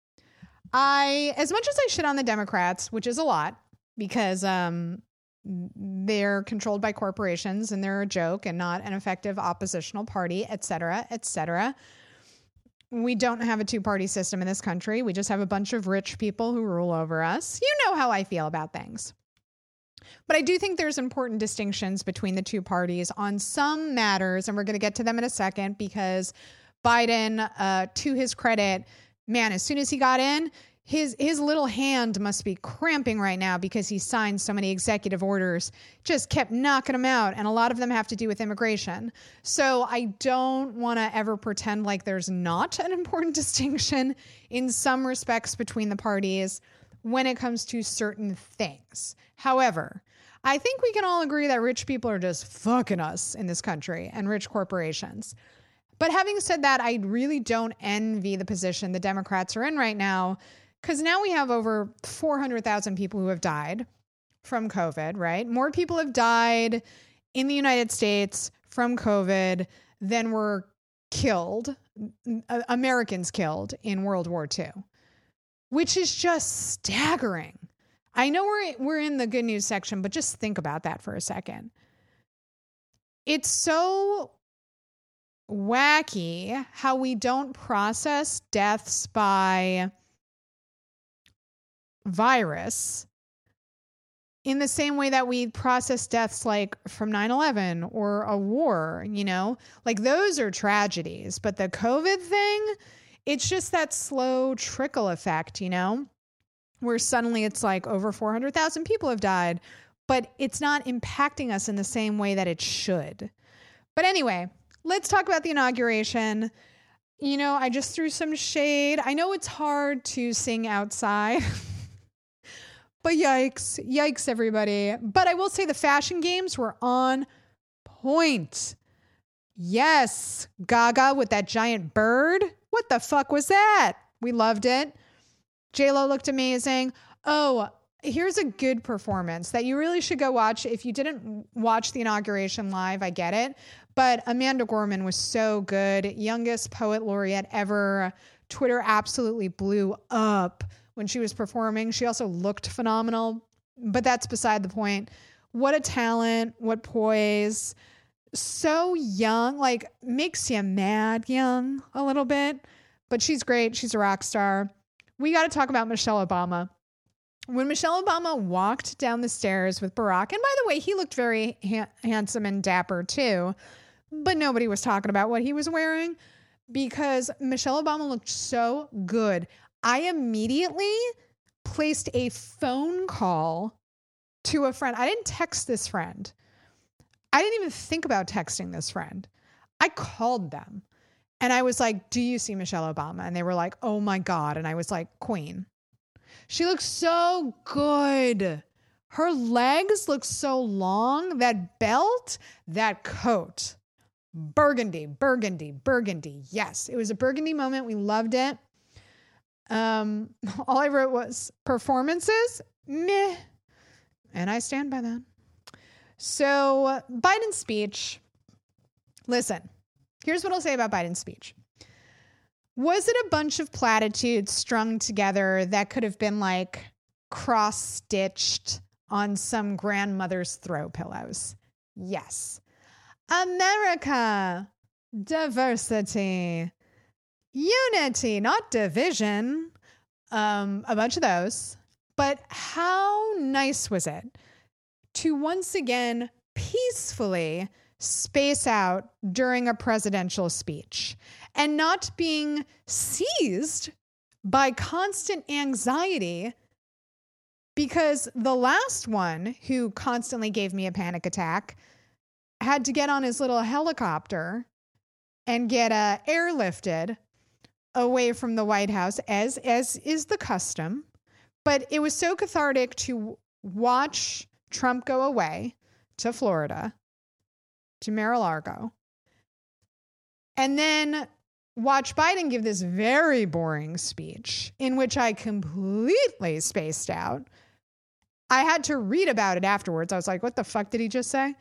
[sighs] I, as much as I shit on the Democrats, which is a lot because um, they're controlled by corporations and they're a joke and not an effective oppositional party, et cetera, et cetera. We don't have a two party system in this country. We just have a bunch of rich people who rule over us. You know how I feel about things. But I do think there's important distinctions between the two parties on some matters, and we're going to get to them in a second because Biden, uh, to his credit, man, as soon as he got in, his his little hand must be cramping right now because he signed so many executive orders just kept knocking them out and a lot of them have to do with immigration. So i don't want to ever pretend like there's not an important [laughs] distinction in some respects between the parties when it comes to certain things. However i think we can all agree that rich people are just fucking us in this country and rich corporations. But having said that i really don't envy the position the democrats are in right now because now we have over 400,000 people who have died from COVID, right? More people have died in the United States from COVID than were killed, uh, Americans killed in World War II, which is just staggering. I know we're we're in the good news section, but just think about that for a second. It's so wacky how we don't process deaths by virus in the same way that we process deaths like from 9-11 or a war you know? Like those are tragedies but the covid thing it's just that slow trickle effect you know? Where suddenly it's like over 400000 people have died but it's not impacting us in the same way that it should. But anyway let's talk about the inauguration. You know i just threw some shade. I know it's hard to sing outside [laughs] But yikes, yikes, everybody. But I will say the fashion games were on point. Yes, Gaga with that giant bird. What the fuck was that? We loved it. JLo looked amazing. Oh, here's a good performance that you really should go watch. If you didn't watch the inauguration live, I get it. But Amanda Gorman was so good. Youngest poet laureate ever. Twitter absolutely blew up when she was performing. She also looked phenomenal, but that's beside the point. What a talent, what poise. So young, like makes you mad young a little bit, but she's great. She's a rock star. We got to talk about Michelle Obama. When Michelle Obama walked down the stairs with Barack, and by the way, he looked very ha- handsome and dapper too, but nobody was talking about what he was wearing because Michelle Obama looked so good. I immediately placed a phone call to a friend. I didn't text this friend. I didn't even think about texting this friend. I called them and I was like, Do you see Michelle Obama? And they were like, Oh my God. And I was like, Queen. She looks so good. Her legs look so long. That belt, that coat. Burgundy, burgundy, burgundy. Yes, it was a burgundy moment. We loved it. Um, [laughs] all I wrote was performances, meh. And I stand by that. So, Biden's speech, listen, here's what I'll say about Biden's speech. Was it a bunch of platitudes strung together that could have been like cross stitched on some grandmother's throw pillows? Yes. America, diversity, unity, not division. Um, a bunch of those. But how nice was it to once again peacefully space out during a presidential speech and not being seized by constant anxiety because the last one who constantly gave me a panic attack had to get on his little helicopter and get uh, airlifted away from the White House, as as is the custom. But it was so cathartic to watch Trump go away to Florida, to Mar-a-Lago, and then watch Biden give this very boring speech in which I completely spaced out. I had to read about it afterwards. I was like, what the fuck did he just say?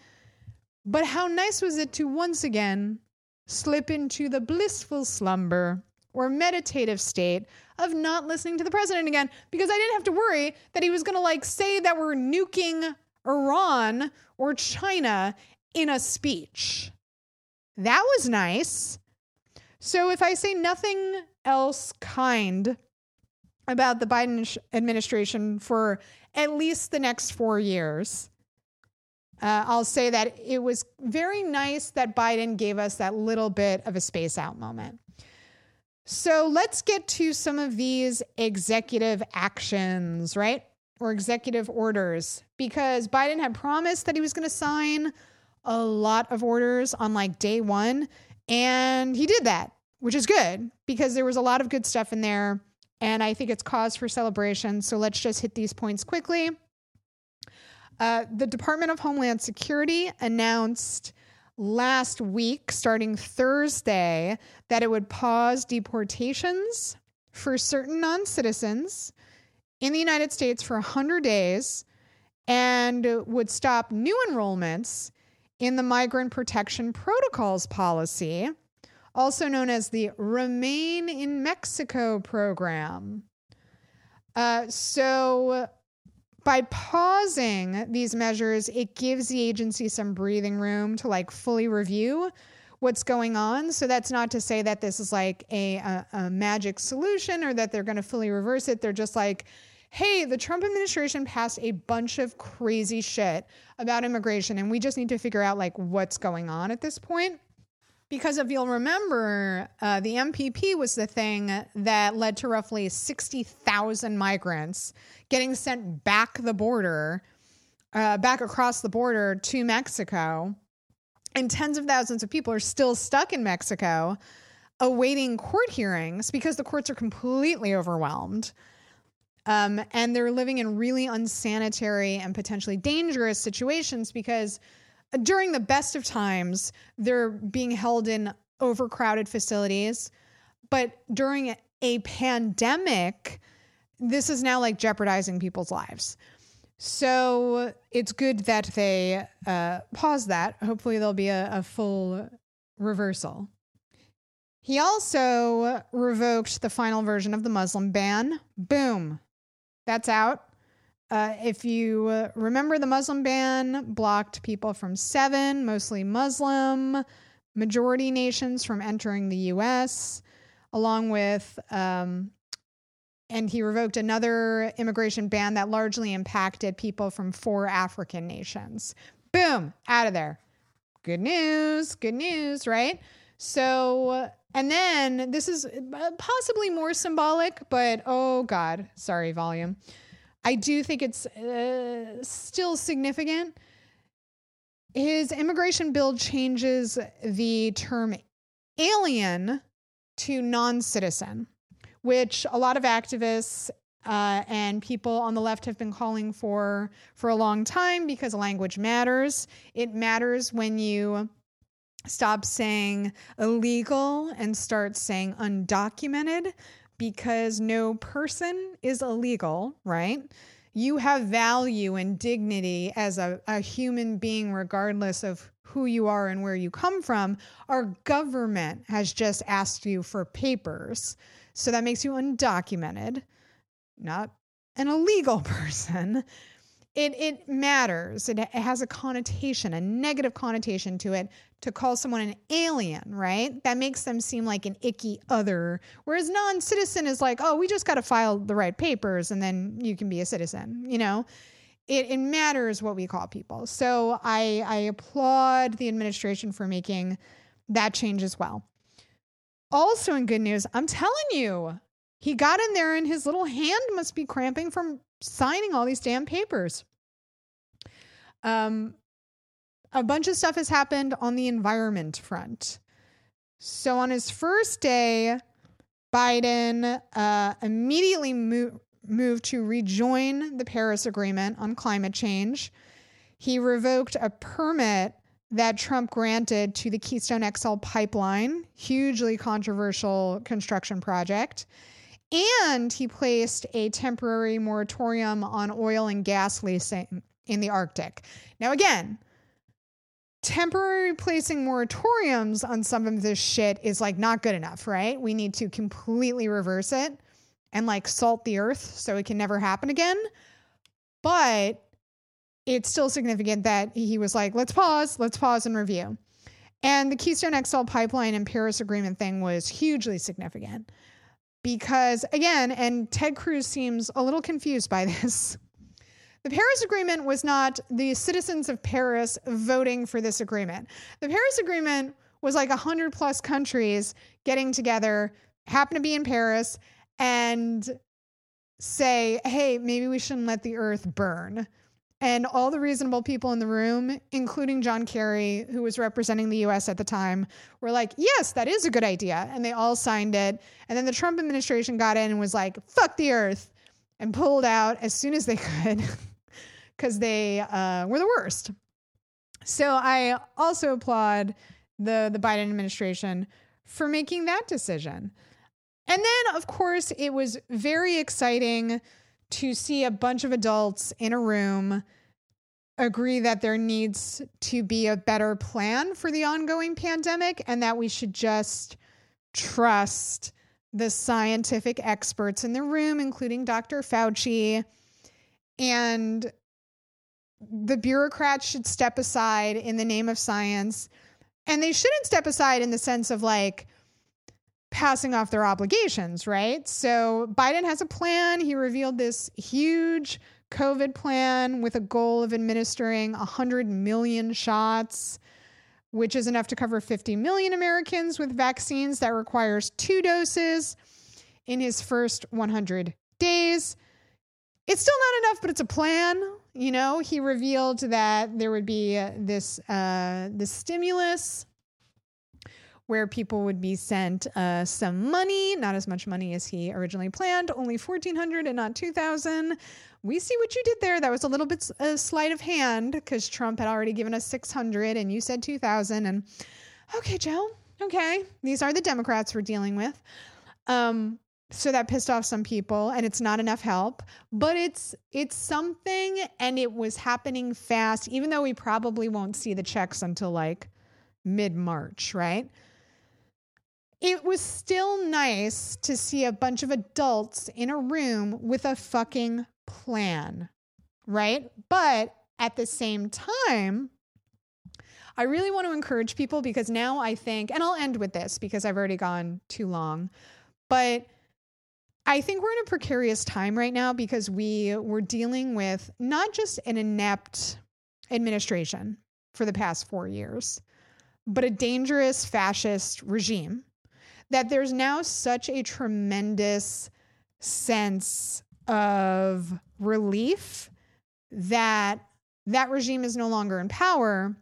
But how nice was it to once again slip into the blissful slumber or meditative state of not listening to the president again because I didn't have to worry that he was going to like say that we're nuking Iran or China in a speech. That was nice. So if I say nothing else kind about the Biden administration for at least the next four years, uh, I'll say that it was very nice that Biden gave us that little bit of a space out moment. So let's get to some of these executive actions, right? Or executive orders, because Biden had promised that he was going to sign a lot of orders on like day one. And he did that, which is good because there was a lot of good stuff in there. And I think it's cause for celebration. So let's just hit these points quickly. Uh, the Department of Homeland Security announced last week, starting Thursday, that it would pause deportations for certain non citizens in the United States for 100 days and would stop new enrollments in the Migrant Protection Protocols policy, also known as the Remain in Mexico program. Uh, so, by pausing these measures, it gives the agency some breathing room to like fully review what's going on. So that's not to say that this is like a, a, a magic solution or that they're going to fully reverse it. They're just like, hey, the Trump administration passed a bunch of crazy shit about immigration, and we just need to figure out like what's going on at this point. Because if you'll remember, uh, the MPP was the thing that led to roughly 60,000 migrants getting sent back the border, uh, back across the border to Mexico. And tens of thousands of people are still stuck in Mexico awaiting court hearings because the courts are completely overwhelmed. Um, and they're living in really unsanitary and potentially dangerous situations because during the best of times, they're being held in overcrowded facilities. But during a pandemic, this is now like jeopardizing people's lives. So it's good that they uh, pause that. Hopefully, there'll be a, a full reversal. He also revoked the final version of the Muslim ban. Boom. That's out. Uh, if you uh, remember, the Muslim ban blocked people from seven, mostly Muslim, majority nations from entering the U.S., along with, um, and he revoked another immigration ban that largely impacted people from four African nations. Boom, out of there. Good news, good news, right? So, and then this is uh, possibly more symbolic, but oh God, sorry, volume. I do think it's uh, still significant. His immigration bill changes the term alien to non citizen, which a lot of activists uh, and people on the left have been calling for for a long time because language matters. It matters when you stop saying illegal and start saying undocumented because no person is illegal, right? You have value and dignity as a, a human being, regardless of who you are and where you come from. Our government has just asked you for papers. So that makes you undocumented, not an illegal [laughs] person it it matters. It, it has a connotation, a negative connotation to it to call someone an alien, right? That makes them seem like an icky other. Whereas non-citizen is like, oh, we just got to file the right papers and then you can be a citizen, you know? It, it matters what we call people. So I, I applaud the administration for making that change as well. Also, in good news, I'm telling you, he got in there and his little hand must be cramping from signing all these damn papers. Um, a bunch of stuff has happened on the environment front. So on his first day, Biden uh, immediately mo- moved to rejoin the Paris Agreement on climate change. He revoked a permit that Trump granted to the Keystone XL pipeline, hugely controversial construction project. And he placed a temporary moratorium on oil and gas leasing in the Arctic. Now, again, temporary placing moratoriums on some of this shit is like not good enough, right? We need to completely reverse it and like salt the earth so it can never happen again. But it's still significant that he was like, let's pause, let's pause and review. And the Keystone XL pipeline and Paris Agreement thing was hugely significant because, again, and Ted Cruz seems a little confused by [laughs] this. The Paris Agreement was not the citizens of Paris voting for this agreement. The Paris Agreement was like 100 plus countries getting together, happen to be in Paris, and say, hey, maybe we shouldn't let the earth burn. And all the reasonable people in the room, including John Kerry, who was representing the US at the time, were like, yes, that is a good idea. And they all signed it. And then the Trump administration got in and was like, fuck the earth, and pulled out as soon as they [laughs] could because they uh, were the worst. So I also applaud the, the Biden administration for making that decision. And then, of course, it was very exciting to see a bunch of adults in a room agree that there needs to be a better plan for the ongoing pandemic and that we should just trust the scientific experts in the room, including Dr. Fauci. And the bureaucrats should step aside in the name of science. And they shouldn't step aside in the sense of like, passing off their obligations, right? So Biden has a plan. He revealed this huge COVID plan with a goal of administering 100 million shots, which is enough to cover 50 million Americans with vaccines that requires two doses in his first 100 days. It's still not enough, but it's a plan. You know, he revealed that there would be this uh, stimulus where people would be sent uh, some money, not as much money as he originally planned, only 1400 and not 2000. We see what you did there. That was a little bit a sleight of hand because Trump had already given us 600 and you said 2000 and okay, Joe. Okay. These are the Democrats we're dealing with. Um, so that pissed off some people and it's not enough help but it's it's something and it was happening fast even though we probably won't see the checks until like mid March, right? It was still nice to see a bunch of adults in a room with a fucking plan, right? But at the same time, I really want to encourage people because now I think, and I'll end with this because I've already gone too long, but I think we're in a precarious time right now because we were dealing with not just an inept administration for the past four years, but a dangerous fascist regime that there's now such a tremendous sense of relief that that regime is no longer in power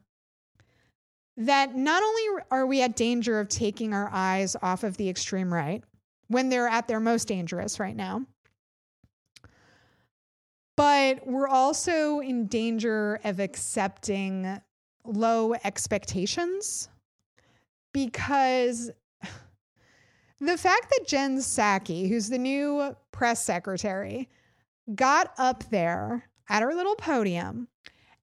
that not only are we at danger of taking our eyes off of the extreme right when they're at their most dangerous right now but we're also in danger of accepting low expectations because the fact that Jen Psaki, who's the new press secretary, got up there at her little podium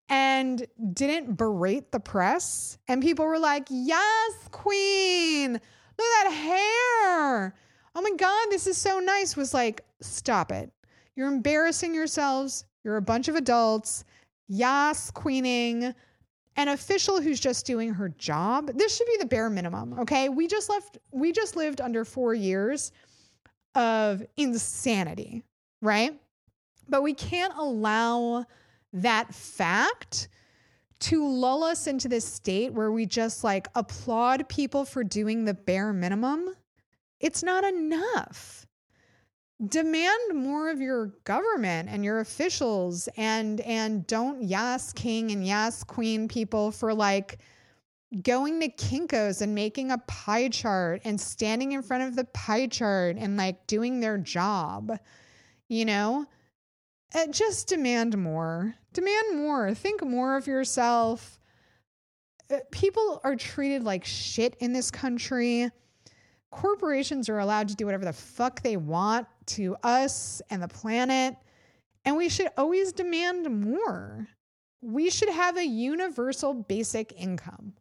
and didn't berate the press, and people were like, Yes, Queen, look at that hair. Oh my God, this is so nice. Was like, Stop it. You're embarrassing yourselves. You're a bunch of adults. Yas, queening an official who's just doing her job this should be the bare minimum okay? We just left we just lived under 4 years of insanity right? But we can't allow that fact to lull us into this state where we just like applaud people for doing the bare minimum. It's not enough demand more of your government and your officials and and don't yas king and yas queen people for like going to Kinko's and making a pie chart and standing in front of the pie chart and like doing their job. You know, uh, just demand more. Demand more. Think more of yourself. uh, people are treated like shit in this country. Corporations are allowed to do whatever the fuck they want to us and the planet. And we should always demand more. We should have a universal basic income.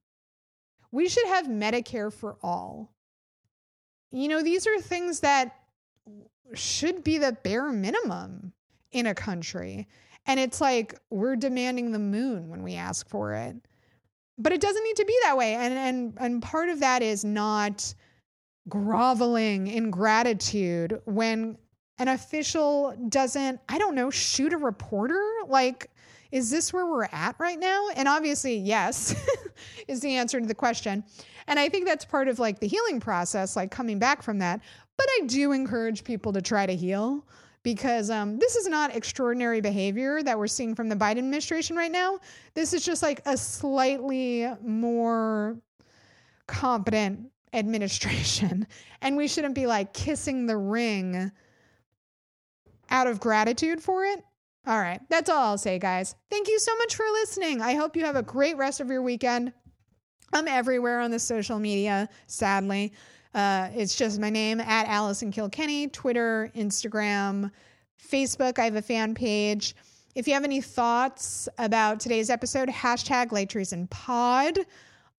We should have Medicare for all. You know, these are things that should be the bare minimum in a country. And it's like we're demanding the moon when we ask for it. But it doesn't need to be that way. And and and part of that is not groveling in gratitude when an official doesn't, I don't know, shoot a reporter? Like, is this where we're at right now? And obviously, yes, [laughs] is the answer to the question. And I think that's part of like the healing process, like coming back from that. But I do encourage people to try to heal because um, this is not extraordinary behavior that we're seeing from the Biden administration right now. This is just like a slightly more competent administration. [laughs] And we shouldn't be like kissing the ring out of gratitude for it. All right, that's all I'll say, guys. Thank you so much for listening. I hope you have a great rest of your weekend. I'm everywhere on the social media, sadly. Uh, it's just my name at Allison Kilkenny, Twitter, Instagram, Facebook. I have a fan page. If you have any thoughts about today's episode, hashtag Light Treason Pod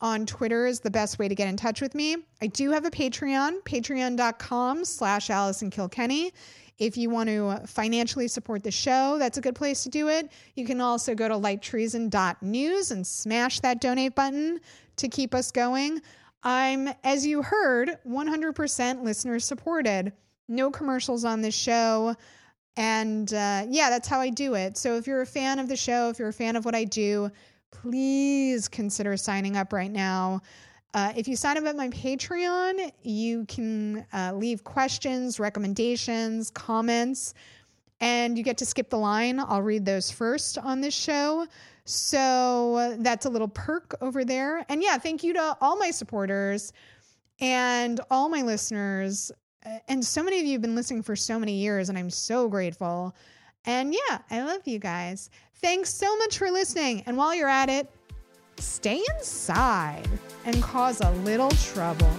on Twitter is the best way to get in touch with me. I do have a Patreon, patreon.com slash Allison Kilkenny. If you want to financially support the show, that's a good place to do it. You can also go to lighttreason.news and smash that donate button to keep us going. I'm, as you heard, 100% listener supported. No commercials on this show. And uh, yeah, that's how I do it. So if you're a fan of the show, if you're a fan of what I do, please consider signing up right now. Uh, if you sign up at my Patreon, you can uh, leave questions, recommendations, comments, and you get to skip the line. I'll read those first on this show. So that's a little perk over there. And yeah, thank you to all my supporters and all my listeners. And so many of you have been listening for so many years, and I'm so grateful. And yeah, I love you guys. Thanks so much for listening. And while you're at it, stay inside and cause a little trouble.